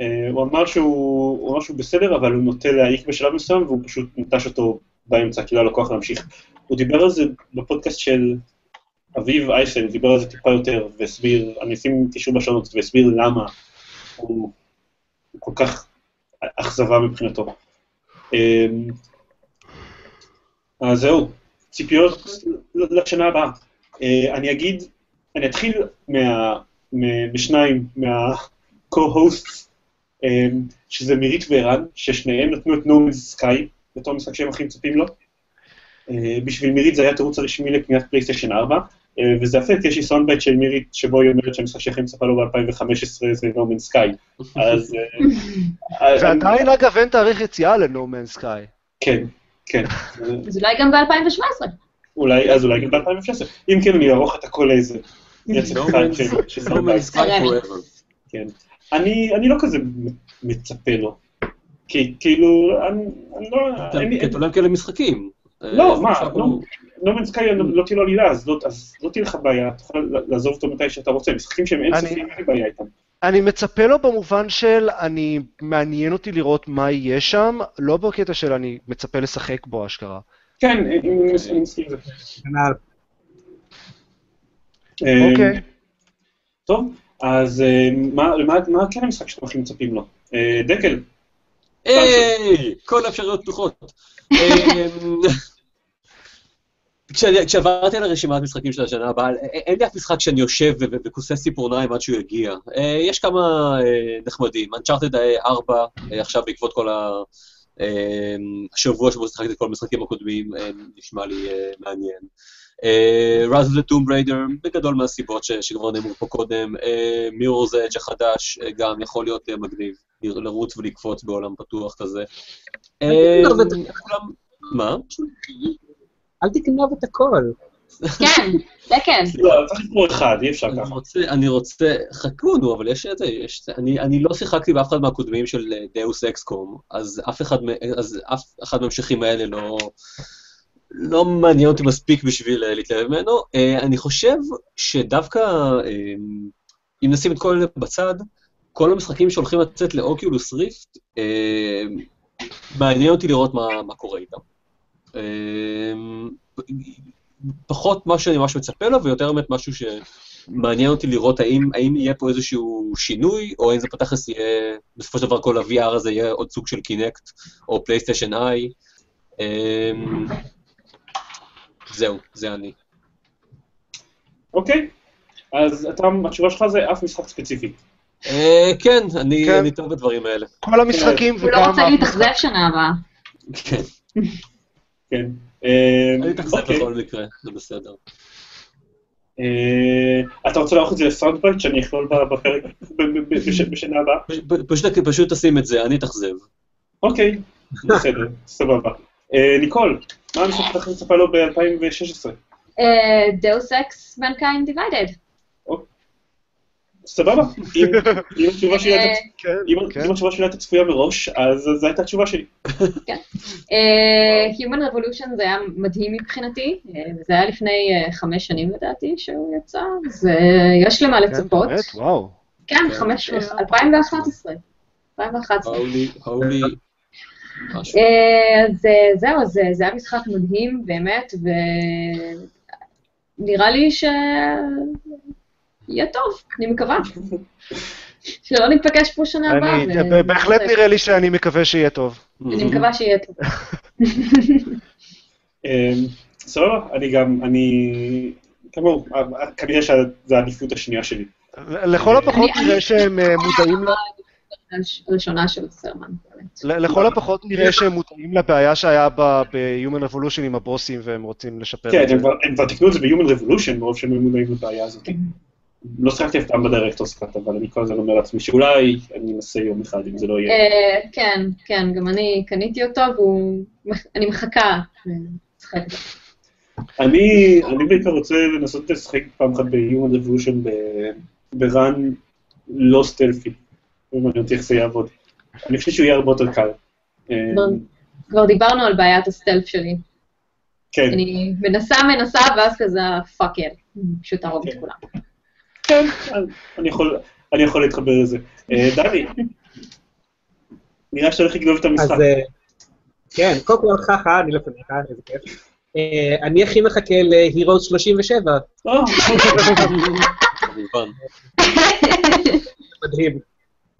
אה, הוא אמר שהוא הוא בסדר, אבל הוא נוטה להעיק בשלב מסוים, והוא פשוט נטש אותו באמצע, כי לא היה לו כוח להמשיך. הוא דיבר על זה בפודקאסט של אביב אייסן, דיבר על זה טיפה יותר, והסביר, אני אשים קישור בשונות, והסביר למה הוא הוא כל כך אכזבה מבחינתו. אה, אז זהו, ציפיות לשנה הבאה. אה, אני אגיד, אני אתחיל מה, מ- משניים, מה-co-hosts, שזה מירית וערן, ששניהם נתנו את נורמנס סקאי בתור המשחק שהם הכי מצפים לו. אה, בשביל מירית זה היה התירוץ הרשמי לקניית פלייסטיישן 4, אה, וזה יפה, כי יש לי soundbite של מירית, שבו היא אומרת שהמשחק שהכי מצפה לו ב-2015 זה No Man's Sky. אז... אה, אה, ועדיין, אגב, אין תאריך יציאה ל No Man's Sky. כן, כן. אז אולי גם ב-2017. אולי, אז אולי גם ב-2016. אם כן, אני אערוך את הכל לאיזה רצף אחד של No Man's Sky forever. כן. אני, אני לא כזה מצפה לו. כי כאילו, אני, אני לא... אתה- כי אתה לא כאלה משחקים. לא, אה, מה, לא. הוא- נורמן סקאי לא תהיה לו עלילה, אז לא- אז לא תהיה לך בעיה, אתה יכול לעזוב אותו מתי שאתה רוצה. משחקים שהם אין אני- סופיים, אין לי בעיה איתם. אני מצפה לו במובן של אני, מעניין אותי לראות מה יהיה שם, לא בקטע של אני מצפה לשחק בו אשכרה. כן, אני- אני אני מסכים עם זה. כנ"ל. אוקיי. טוב, אז אה, מה- מה מה כן המשחק שאתם הכי מצפים לו? אה, דקל, היי, כל האפשרויות פתוחות. כשעברתי על הרשימת משחקים של השנה הבאה, אין לי אף משחק שאני יושב וכוסס ציפורניים עד שהוא יגיע. אה, יש כמה אה, נחמדים. Uncharted 4, אה, עכשיו בעקבות כל. אה, השבוע שבו שיחקתי את כל המשחקים הקודמים, אה, נשמע לי אה, מעניין. Rise of the Tomb Raider, בגדול מהסיבות ש- שכבר נאמרו פה קודם. מירור's Edge החדש, אה, גם יכול להיות אה, מגניב, לרוץ ולקפוץ בעולם פתוח כזה. אה, מה? אל תגנוב את הכל. כן, זה כן. לא, צריך לבחור אחד, אי אפשר אני ככה. רוצה, אני רוצה, חכו נו, אבל יש את זה, יש, אני, אני לא שיחקתי באף אחד מהקודמים של דאוס אקסקום, אז אף אחד, מ- אז אף אחד מההמשכים האלה לא, לא מעניין אותי מספיק בשביל אה, להתלהב ממנו. אה, אני חושב שדווקא, אה, אם נשים את כל אלה בצד, כל המשחקים שהולכים לצאת ל Oculus Rift, מעניין אותי לראות מה, מה קורה איתם. פחות מה שאני ממש מצפה לו, ויותר באמת משהו שמעניין אותי לראות האם, האם יהיה פה איזשהו שינוי, או האם זה פתח יהיה, בסופו של דבר כל ה-VR הזה יהיה עוד סוג של Kinect, או PlayStation Eye. זהו, זה אני. אוקיי, אז אתה, התשובה שלך זה אף משחק ספציפי. אה, כן, אני כן. אני טוב בדברים האלה. כל המשחקים הוא לא. רוצה להתאכזב שנה הבאה. כן, כן. אה, אני אתאכזב אוקיי. בכל מקרה, זה בסדר. אה, אתה רוצה לערוך את זה ל soundbite שאני אכלול בפרק בשנה הבאה? פשוט- תשים את זה, אני אתאכזב. אוקיי, בסדר, סבבה. אה, ניקול, מה הכי מצפה לו ב-2016? Deus Ex Mankind Divided. סבבה. אם אם התשובה שלי הייתה- כן, כן. התשובה שלי הייתה צפויה מראש, אז זו הייתה התשובה שלי. אה, Human Revolution זה היה מדהים מבחינתי, אה, וזה היה לפני אה, חמש שנים לדעתי שהוא יצא, ויש למה כן, לצפות. באמת, וואו. כן, כן. חמש, 2011. 2011. הולי, הולי, משהו. אה, אז אה, זהו, אז אה, זה היה משחק מדהים, באמת, ונראה לי ש... יהיה טוב, אני מקווה. שלא ניפגש פה שנה הבאה. אני- ו- ב- בהחלט נראה לי שאני מקווה שיהיה טוב. אני מקווה שיהיה טוב. אה, סבבה, אני גם, אני... כאמור, אה, כנראה שזו העדיפות השנייה שלי. לכל הפחות נראה שהם אה, מודעים ל... הראשונה של סרמן, לכל הפחות נראה שהם מודעים לבעיה שהיה ב-Human Revolution עם הבוסים והם רוצים לשפר כן, את זה. כבר- הם כבר תיקנו את זה ב-Human Revolution, מרוב שהם מודעים לבעיה הזאת. לא שיחקתי אף פעם בדירקטורס קאט, אבל אני כל הזמן אומר לעצמי שאולי אני אנסה יום אחד, אם זה לא יהיה. אה, כן, כן, גם אני קניתי אותו, ואני מחכה לשחק בו. אני אני בעיקר רוצה לנסות לשחק פעם אחת ב-Human Revolution ב- ב run לא stealthy. לא מעניין אותי איך זה יעבוד. אני חושב שהוא יהיה הרבה יותר קל. אה, כבר דיברנו על בעיית ה stealth שלי. כן, אני מנסה, מנסה, ואז כזה fuck y'all. פשוט אהרוג את כן. כולם. כן, אני יכול- אני יכול להתחבר לזה. אה, דני, נראה שאתה הולך לגנוב את המשחק. אה, כן, קודם כל חכה, אני לפניך, איזה כיף. אני הכי מחכה ל-Heroes 37, או, כמובן. מדהים.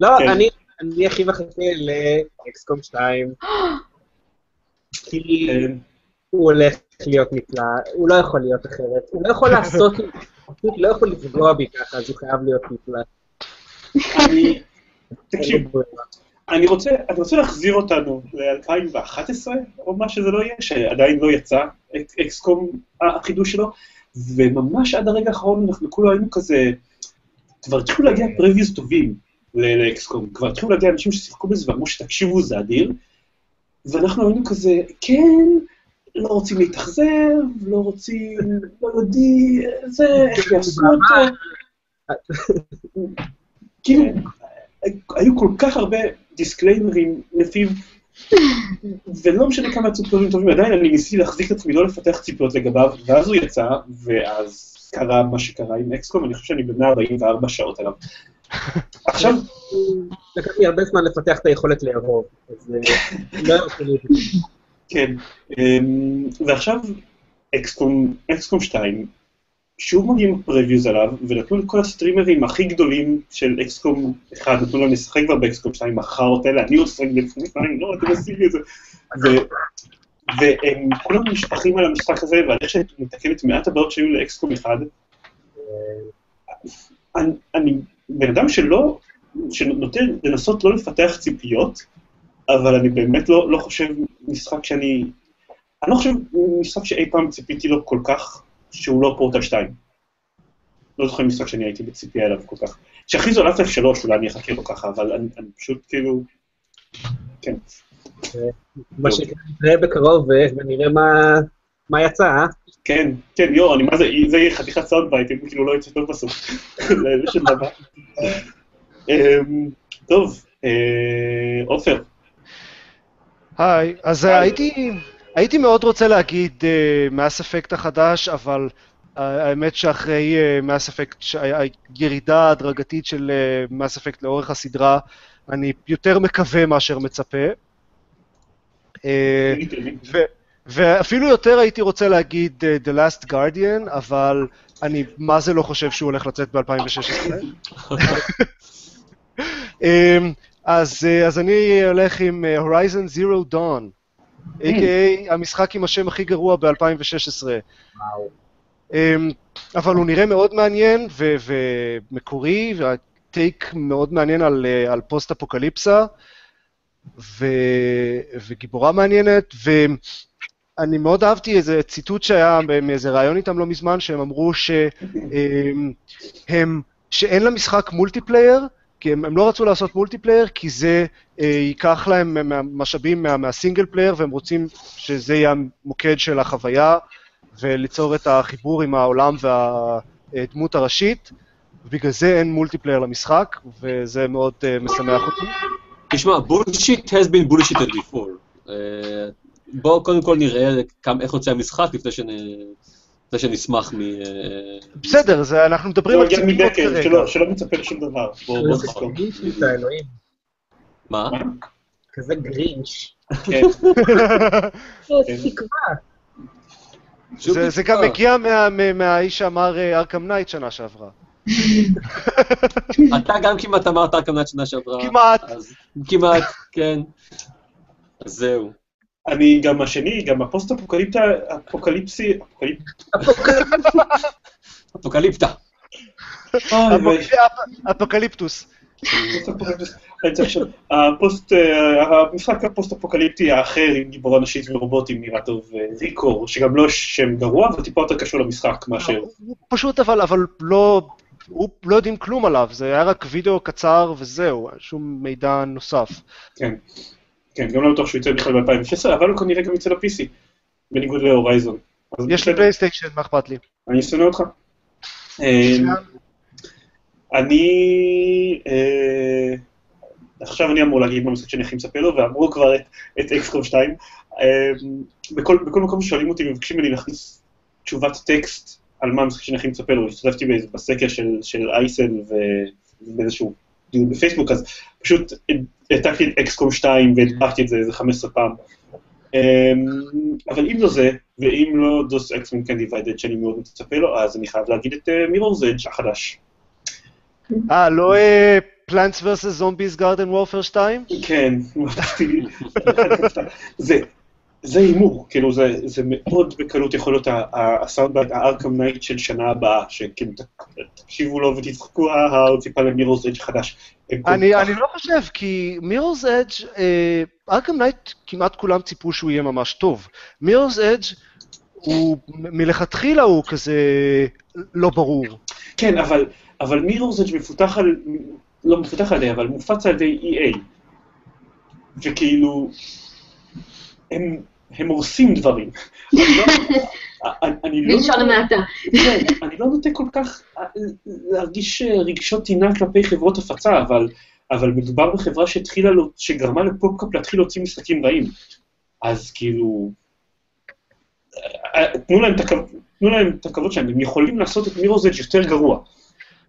לא, כן. אני הכי מחכה לאקסקום 2, כי כן. הוא הולך להיות נפלא, הוא לא יכול להיות אחרת, הוא לא יכול לעשות, הוא לא יכול לפגוע בי ככה, אז הוא חייב להיות נפלא. אני... תקשיב. אני רוצה, אני רוצה להחזיר אותנו ל-2011, או מה שזה לא יהיה, שעדיין לא יצא XC- XCOM החידוש שלו, וממש עד הרגע האחרון אנחנו כולנו היינו כזה, כבר התחילו להגיע previews טובים ל XCOM, כבר התחילו להגיע אנשים ששיחקו בזה ואמרו שתקשיבו, זה אדיר, ואנחנו היינו כזה, כן, לא רוצים להתאכזב, לא רוצים, לא יודעים, זה, איך יעשו אותו. כאילו, היו כל כך הרבה דיסקליימרים לפיו, ולא משנה כמה ציפורים טובים, עדיין אני ניסיתי להחזיק את עצמי, לא לפתח ציפיות לגביו, ואז הוא יצא, ואז קרה מה שקרה עם אקסקום, אני חושב שאני ב-144 שעות עליו. עכשיו, לקח לי הרבה זמן לפתח את היכולת לאהוב, אז אה, לא יכול להיות. כן, אמ, ועכשיו XCOM, XCOM 2, שוב מגיעים previews עליו, ונתנו לכל הסטרימרים הכי גדולים של XCOM 1, נתנו להם לשחק כבר ב XCOM 2, החארות האלה, אני לא משחק ב XCOM 2, לא, אתם עושים לי את זה. והם כולם נשפכים על המשחק הזה, ועל איך שזה מתקן את מעט הבעיות שהיו ל XCOM 1, אני, אני בן אדם שלא, שנוטה לנסות לא לפתח ציפיות, אבל אני באמת לא, לא חושב משחק שאני... אני לא חושב משחק שאי פעם ציפיתי לו כל כך, שהוא לא פורטל 2. לא זוכר משחק שאני הייתי בציפייה אליו כל כך. שיכריזו על אף 3 אולי אני אחכה לו ככה, אבל אני, אני פשוט כאילו... כן. מה שנראה בקרוב אה, ונראה מה- מה יצא, אה? כן, כן, יואו, אני מה זה, זה יהיה חתיכת soundbite, אם כאילו לא יצא טוב בסוף. אמ, טוב, אה, עופר, היי, אז היי. הייתי, הייתי מאוד רוצה להגיד מס אפקט החדש, אבל אה, האמת שאחרי מס אפקט, הירידה ההדרגתית של מס אפקט לאורך הסדרה, אני יותר מקווה מאשר מצפה. ו, ואפילו יותר הייתי רוצה להגיד uh, The Last Guardian, אבל אני מה זה לא חושב שהוא הולך לצאת ב-2016. um, אז, uh, אז אני הולך עם uh, Horizon Zero Dawn, a.k.a. המשחק עם השם הכי גרוע ב-2016. וואו. Um, אבל הוא נראה מאוד מעניין ו- ומקורי, והטייק מאוד מעניין על, uh, על פוסט-אפוקליפסה, ו- וגיבורה מעניינת, ואני מאוד אהבתי איזה ציטוט שהיה מאיזה ראיון איתם לא מזמן, שהם אמרו שהם, הם, שאין למשחק multiplayer, כי הם, הם לא רצו לעשות multiplayer, כי זה אה, ייקח להם משאבים מה, מה single player, והם רוצים שזה יהיה המוקד של החוויה, וליצור את החיבור עם העולם והדמות הראשית. בגלל זה אין multiplayer למשחק, וזה מאוד אה, משמח אותי. תשמע, bullshit has been bullshitted before. אה, בואו קודם כל נראה כמה- איך יוצא המשחק לפני שנ- לפני שנשמח מ... אה, בסדר, זה, אנחנו מדברים לא על הגיע ציפיות כרגע. שלא- שלא מצפה לשום דבר. מה? כזה Grinch. כן, זה, זה. גם מגיע מה- מה- מהאיש שאמר Arkham Knight שנה שעברה. אתה גם כמעט אמרת רק עמדת שנה שעברה. כמעט. כמעט, כן. אז זהו. אני גם השני, גם הפוסט-אפוקליפטה, אפוקליפסי, אפוקליפ... אפוקליפטה. אוי, וואי. אפ- אפוקליפטוס. הפוסט, המשחק הפוסט-אפוקליפטי האחר עם גיבורה נשית ורובוטים נראה טוב, אה, ReCore, שגם לא שם גרוע, אבל טיפה יותר קשור למשחק מאשר... הוא פשוט אבל, אבל לא, הוא לא יודעים כלום עליו, זה היה רק וידאו קצר וזהו, שום מידע נוסף. כן, כן, גם לא בטוח שהוא יצא בכלל ב-2016, אבל הוא כנראה גם יצא ל-PC, בניגוד להורייזון. יש לי פלייסטיישן, מה אכפת לי? אני שונא אותך. אה, אני... אה, עכשיו אני אמור להגיד במשחק שאני הכי מצפה לו, ואמרו כבר את, אקסקום 2. אה, בכל, מקום ששואלים אותי, מבקשים ממני להכניס תשובת טקסט על מה המשחק שאני הכי מצפה לו. השתתפתי בסקר של, ו- ובאיזשהו דיון בפייסבוק, אז פשוט העתקתי את אקסקום 2 והדפקתי את זה איזה 15 פעם. אמ, אבל אם לא זה, ואם לא דוס אקס מנקן דיוויידד שאני מאוד מצפה לו, אז אני חייב להגיד את מירור's אדג' החדש. אה, לא אה, Plants vs. Zombies Garden Warfare 2? כן, זה, זה הימור, כאילו זה, זה מאוד בקלות יכול להיות ה- ה- ה sound bite, ה Arkham Knight של שנה הבאה, שכאילו תקשיבו לו ותצחקו, אה, הוא ציפה ל Mirror's Edge חדש. אני, אני לא חושב, כי Mirror's Edge, Arkham Knight כמעט כולם ציפו שהוא יהיה ממש טוב. Mirror's Edge הוא מלכתחילה הוא כזה לא ברור. כן, אבל, אבל Mirror's Edge מפותח על, לא מפותח על ידי, אבל מופץ על ידי EA. וכאילו, הם, הם הורסים דברים. אני לא, לא... בלשון המעטה. כן, אני לא נוטה כל כך אה, להרגיש אה, רגשות טינה כלפי חברות הפצה, אבל, אבל מדובר בחברה שהתחילה, שגרמה לפופקאפ להתחיל להוציא משחקים רעים. אז כאילו, אה, תנו להם תנו להם את הכבוד שלהם, הם יכולים לעשות את מירוס אדג' יותר גרוע.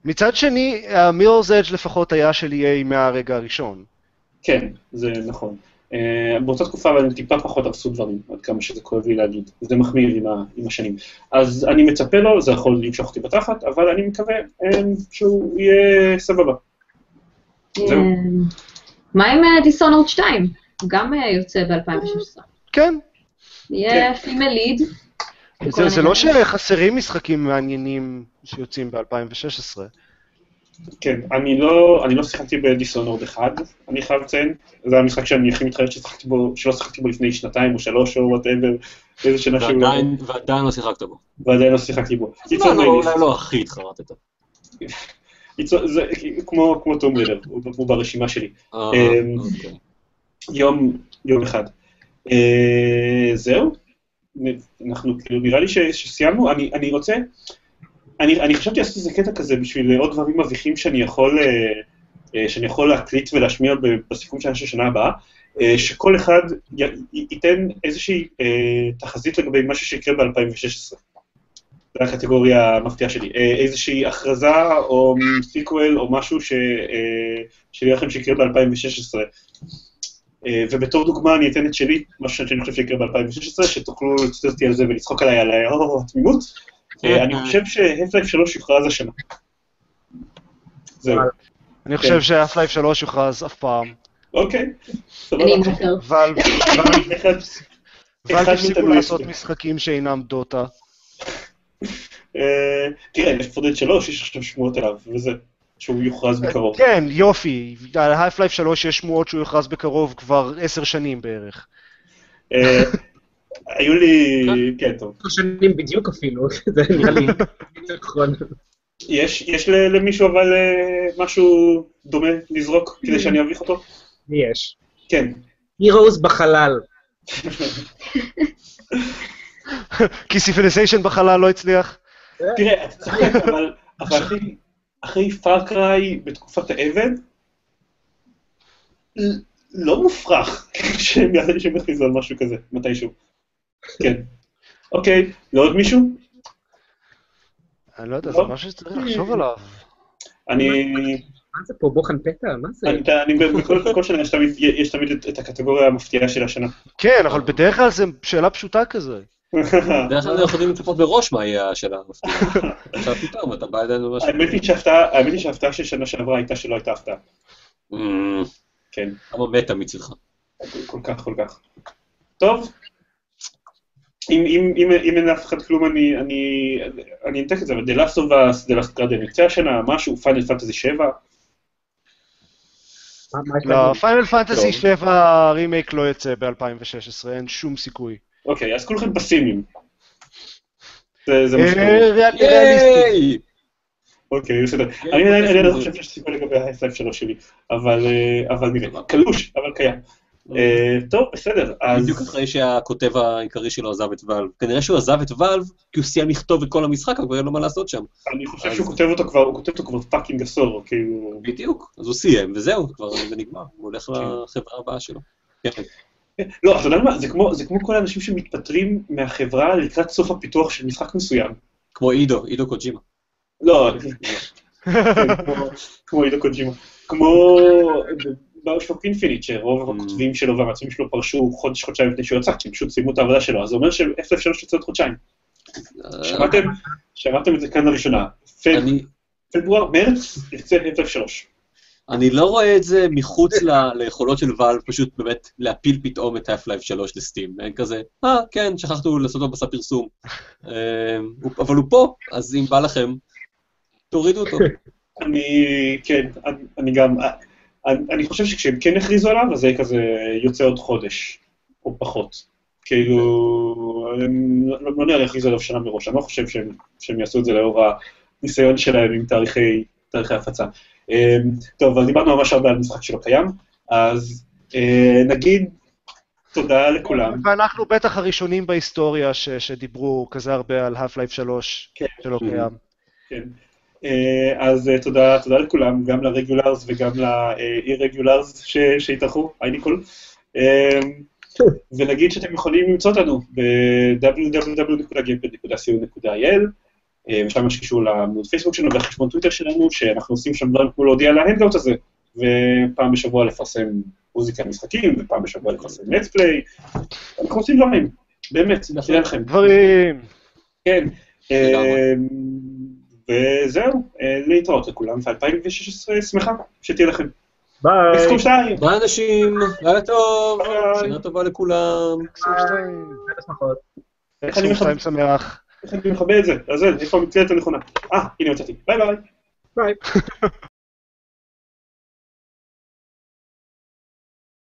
מצד שני, המירור's אדג' לפחות היה של EA מהרגע הראשון. כן, זה נכון. אה, באותה תקופה אבל הם טיפה פחות הרסו דברים, עד כמה שזה כואב לי להגיד. זה מחמיר עם, ה, עם השנים. אז אני מצפה לו, זה יכול למשוך אותי בתחת, אבל אני מקווה אה, שהוא יהיה סבבה. זהו. אה, מה עם דיסונורד 2? הוא גם יוצא ב-2016. כן, יהיה פימל ליד. זה לא שחסרים משחקים מעניינים שיוצאים ב-2016. כן, אני לא, אני לא שיחקתי ב Dishonored 1, אני חייב לציין. זה המשחק שאני הכי מתחרט ששיחקתי בו, שלא שיחקתי בו לפני שנתיים או שלוש או whatever, איזה שנה שהוא לא, ועדיין, ועדיין לא שיחקת בו. ועדיין לא שיחקתי בו. לא, לא. אולי לא הכי התחרטת. זה כמו, כמו Tomb Raider, הוא, ברשימה שלי. אה, אמ, אוקיי. יום, יום אחד. אה, זהו? אנחנו, כאילו, נראה לי שסיימנו. אני רוצה, אני, אני חשבתי לעשות איזה קטע כזה בשביל עוד דברים מביכים שאני יכול, אה, אה, שאני יכול להקליט ולהשמיע בסיכום של שנה הבאה, אה, שכל אחד י, ייתן איזושהי תחזית לגבי משהו שיקרה ב-2016. זו הקטגוריה המפתיעה שלי. איזושהי הכרזה או sequel או משהו ש, שנראה לכם שיקרה ב-2016. אה, ובתור דוגמה אני אתן את שלי, משהו שאני חושב שיקרה ב-2016, שתוכלו לצטט אותי על זה ולצחוק עליי על התמימות. אה, אני חושב ש Half-Life 3 יוכרז השנה. זהו, אני חושב ש Half-Life 3 יוכרז אף פעם. אוקיי. סבבה. אני מוותר. הפסיקו מתנועים. לעשות משחקים שאינם דוטה. אה, תראה, יש Left 4 Dead 3, יש עכשיו שמועות עליו, וזה, שהוא יוכרז בקרוב. כן, יופי. על Half-Life 3 יש שמועות שהוא יוכרז בקרוב כבר עשר שנים בערך. היו לי, כן, טוב. שנים בדיוק אפילו, זה נראה לי נכון. יש, יש ל- למישהו אבל אה, משהו דומה לזרוק כדי שאני אביך אותו? יש. כן. Heroes בחלל. כי Civilization בחלל לא הצליח. תראה, אתה צוחק, אבל אחרי- אחרי Far Cry בתקופת האבן, לא מופרך שהם יכריזו על משהו כזה, מתישהו. כן. אוקיי, לעוד מישהו? אני לא יודע, זה משהו שצריך לחשוב עליו. אני... מה זה פה, בוחן פתע? מה זה? אני- אני- בכל שנה יש תמיד- יש תמיד את- את הקטגוריה המפתיעה של השנה. כן, אבל בדרך כלל זו שאלה פשוטה כזה. בדרך כלל אנחנו יכולים לצפות מראש מה יהיה השאלה המפתיעה. עכשיו פתאום אתה בא אלינו משהו. האמת היא שההפתעה של שנה שעברה הייתה שלא הייתה הפתעה. אמ, כן, כמה מתה מצדך. כל כך, כל כך. טוב. אם, אם, אם, אם אין לאף אחד כלום, אני, אני, אני אנתק את זה, אבל The Last of Us, The Last Guardian יוצא השנה, משהו, Final Fantasy 7, מה- מה יש לא? Final Fantasy טוב. 7 רימייק לא יוצא ב-2016, אין שום סיכוי. אוקיי, אז כולכם פסימיים. זה, מה אה, ריאליסטי. ייי! אוקיי, בסדר. אני עדיין אני עדיין חושב שיש סיכוי לגבי ה-Half-Life 3 שלי, אבל אה, אבל נראה. קלוש, אבל קיים. אה, טוב, בסדר, אז... בדיוק אחרי שהכותב העיקרי שלו עזב את Valve. כנראה שהוא עזב את Valve כי הוא סיים לכתוב את כל המשחק, אבל אין לו מה לעשות שם. אני חושב שהוא כותב אותו כבר, הוא כותב אותו כבר fucking עשור, כאילו... בדיוק, אז הוא סיים, וזהו, כבר זה נגמר, הוא הולך לחברה הבאה שלו. כן. לא, אתה יודע מה, זה כמו, זה כמו כל האנשים שמתפטרים מהחברה לקראת סוף הפיתוח של משחק מסוים. כמו הידאו, הידאו קוג'ימה. לא, כן, כמו- כמו הידאו קוג'ימה. כמו BioShock Infinite, שרוב. הכותבים שלו והמעצבים שלו פרשו חודש, חודשיים לפני שהוא יצא, כי פשוט סיימו את העבודה שלו, אז זה אומר ש-F3 יוצא עוד חודשיים. שמעתם? שמעתם את זה כאן לראשונה. פברואר, מרץ, יצא F3. אני לא רואה את זה מחוץ ליכולות של ואלב, פשוט באמת להפיל פתאום את Half-Life 3 לסטים. אין כזה, אה, כן, שכחנו לעשות לו מסע פרסום. הוא- אבל הוא פה, אז אם בא לכם, תורידו אותו. אני, כן, אני גם, אני, חושב שכשהם כן יכריזו עליו, אז זה יהיה כזה יוצא עוד חודש, או פחות. כאילו, הם לא, לא נראה לי יכריזו עליו שנה מראש, אני לא חושב שהם, שהם יעשו את זה לאור הניסיון שלהם עם תאריכי, תאריכי הפצה. אה, טוב, אז דיברנו ממש הרבה על משחק שלא קיים, אז אה, נגיד תודה לכולם. ואנחנו בטח הראשונים בהיסטוריה ש- שדיברו כזה הרבה על Half-Life 3 כן. שלא קיים. כן. אה, אז אה, תודה, תודה לכולם, גם לרגולרס וגם לאי-רגולרס שהתארחו, היי ניקול. אה, ונגיד שאתם יכולים למצוא אותנו ב-www.gamepad.co.il, אה, ושם יש קישור לעמוד פייסבוק שלנו והחשבון טוויטר שלנו, שאנחנו עושים שם דברים כמו להודיע על ה hangout הזה, ופעם בשבוע לפרסם מוזיקת משחקים, ופעם בשבוע לפרסם let's play, אנחנו עושים דברים, באמת, תודה לכם. דברים. כן. וזהו, אה, להתראות לכולם, ו-2016 שמחה, שתהיה לכם. ביי. XCOM 2! ביי אנשים, לילה טוב. שנה טובה לכולם. סוף שתיים. שמחות. איך אני סוף מכבה- שתיים שמח. איך אני מכבה את זה? אז איפה המצלת הנכונה? אה, הנה יצאתי. ביי ביי. ביי.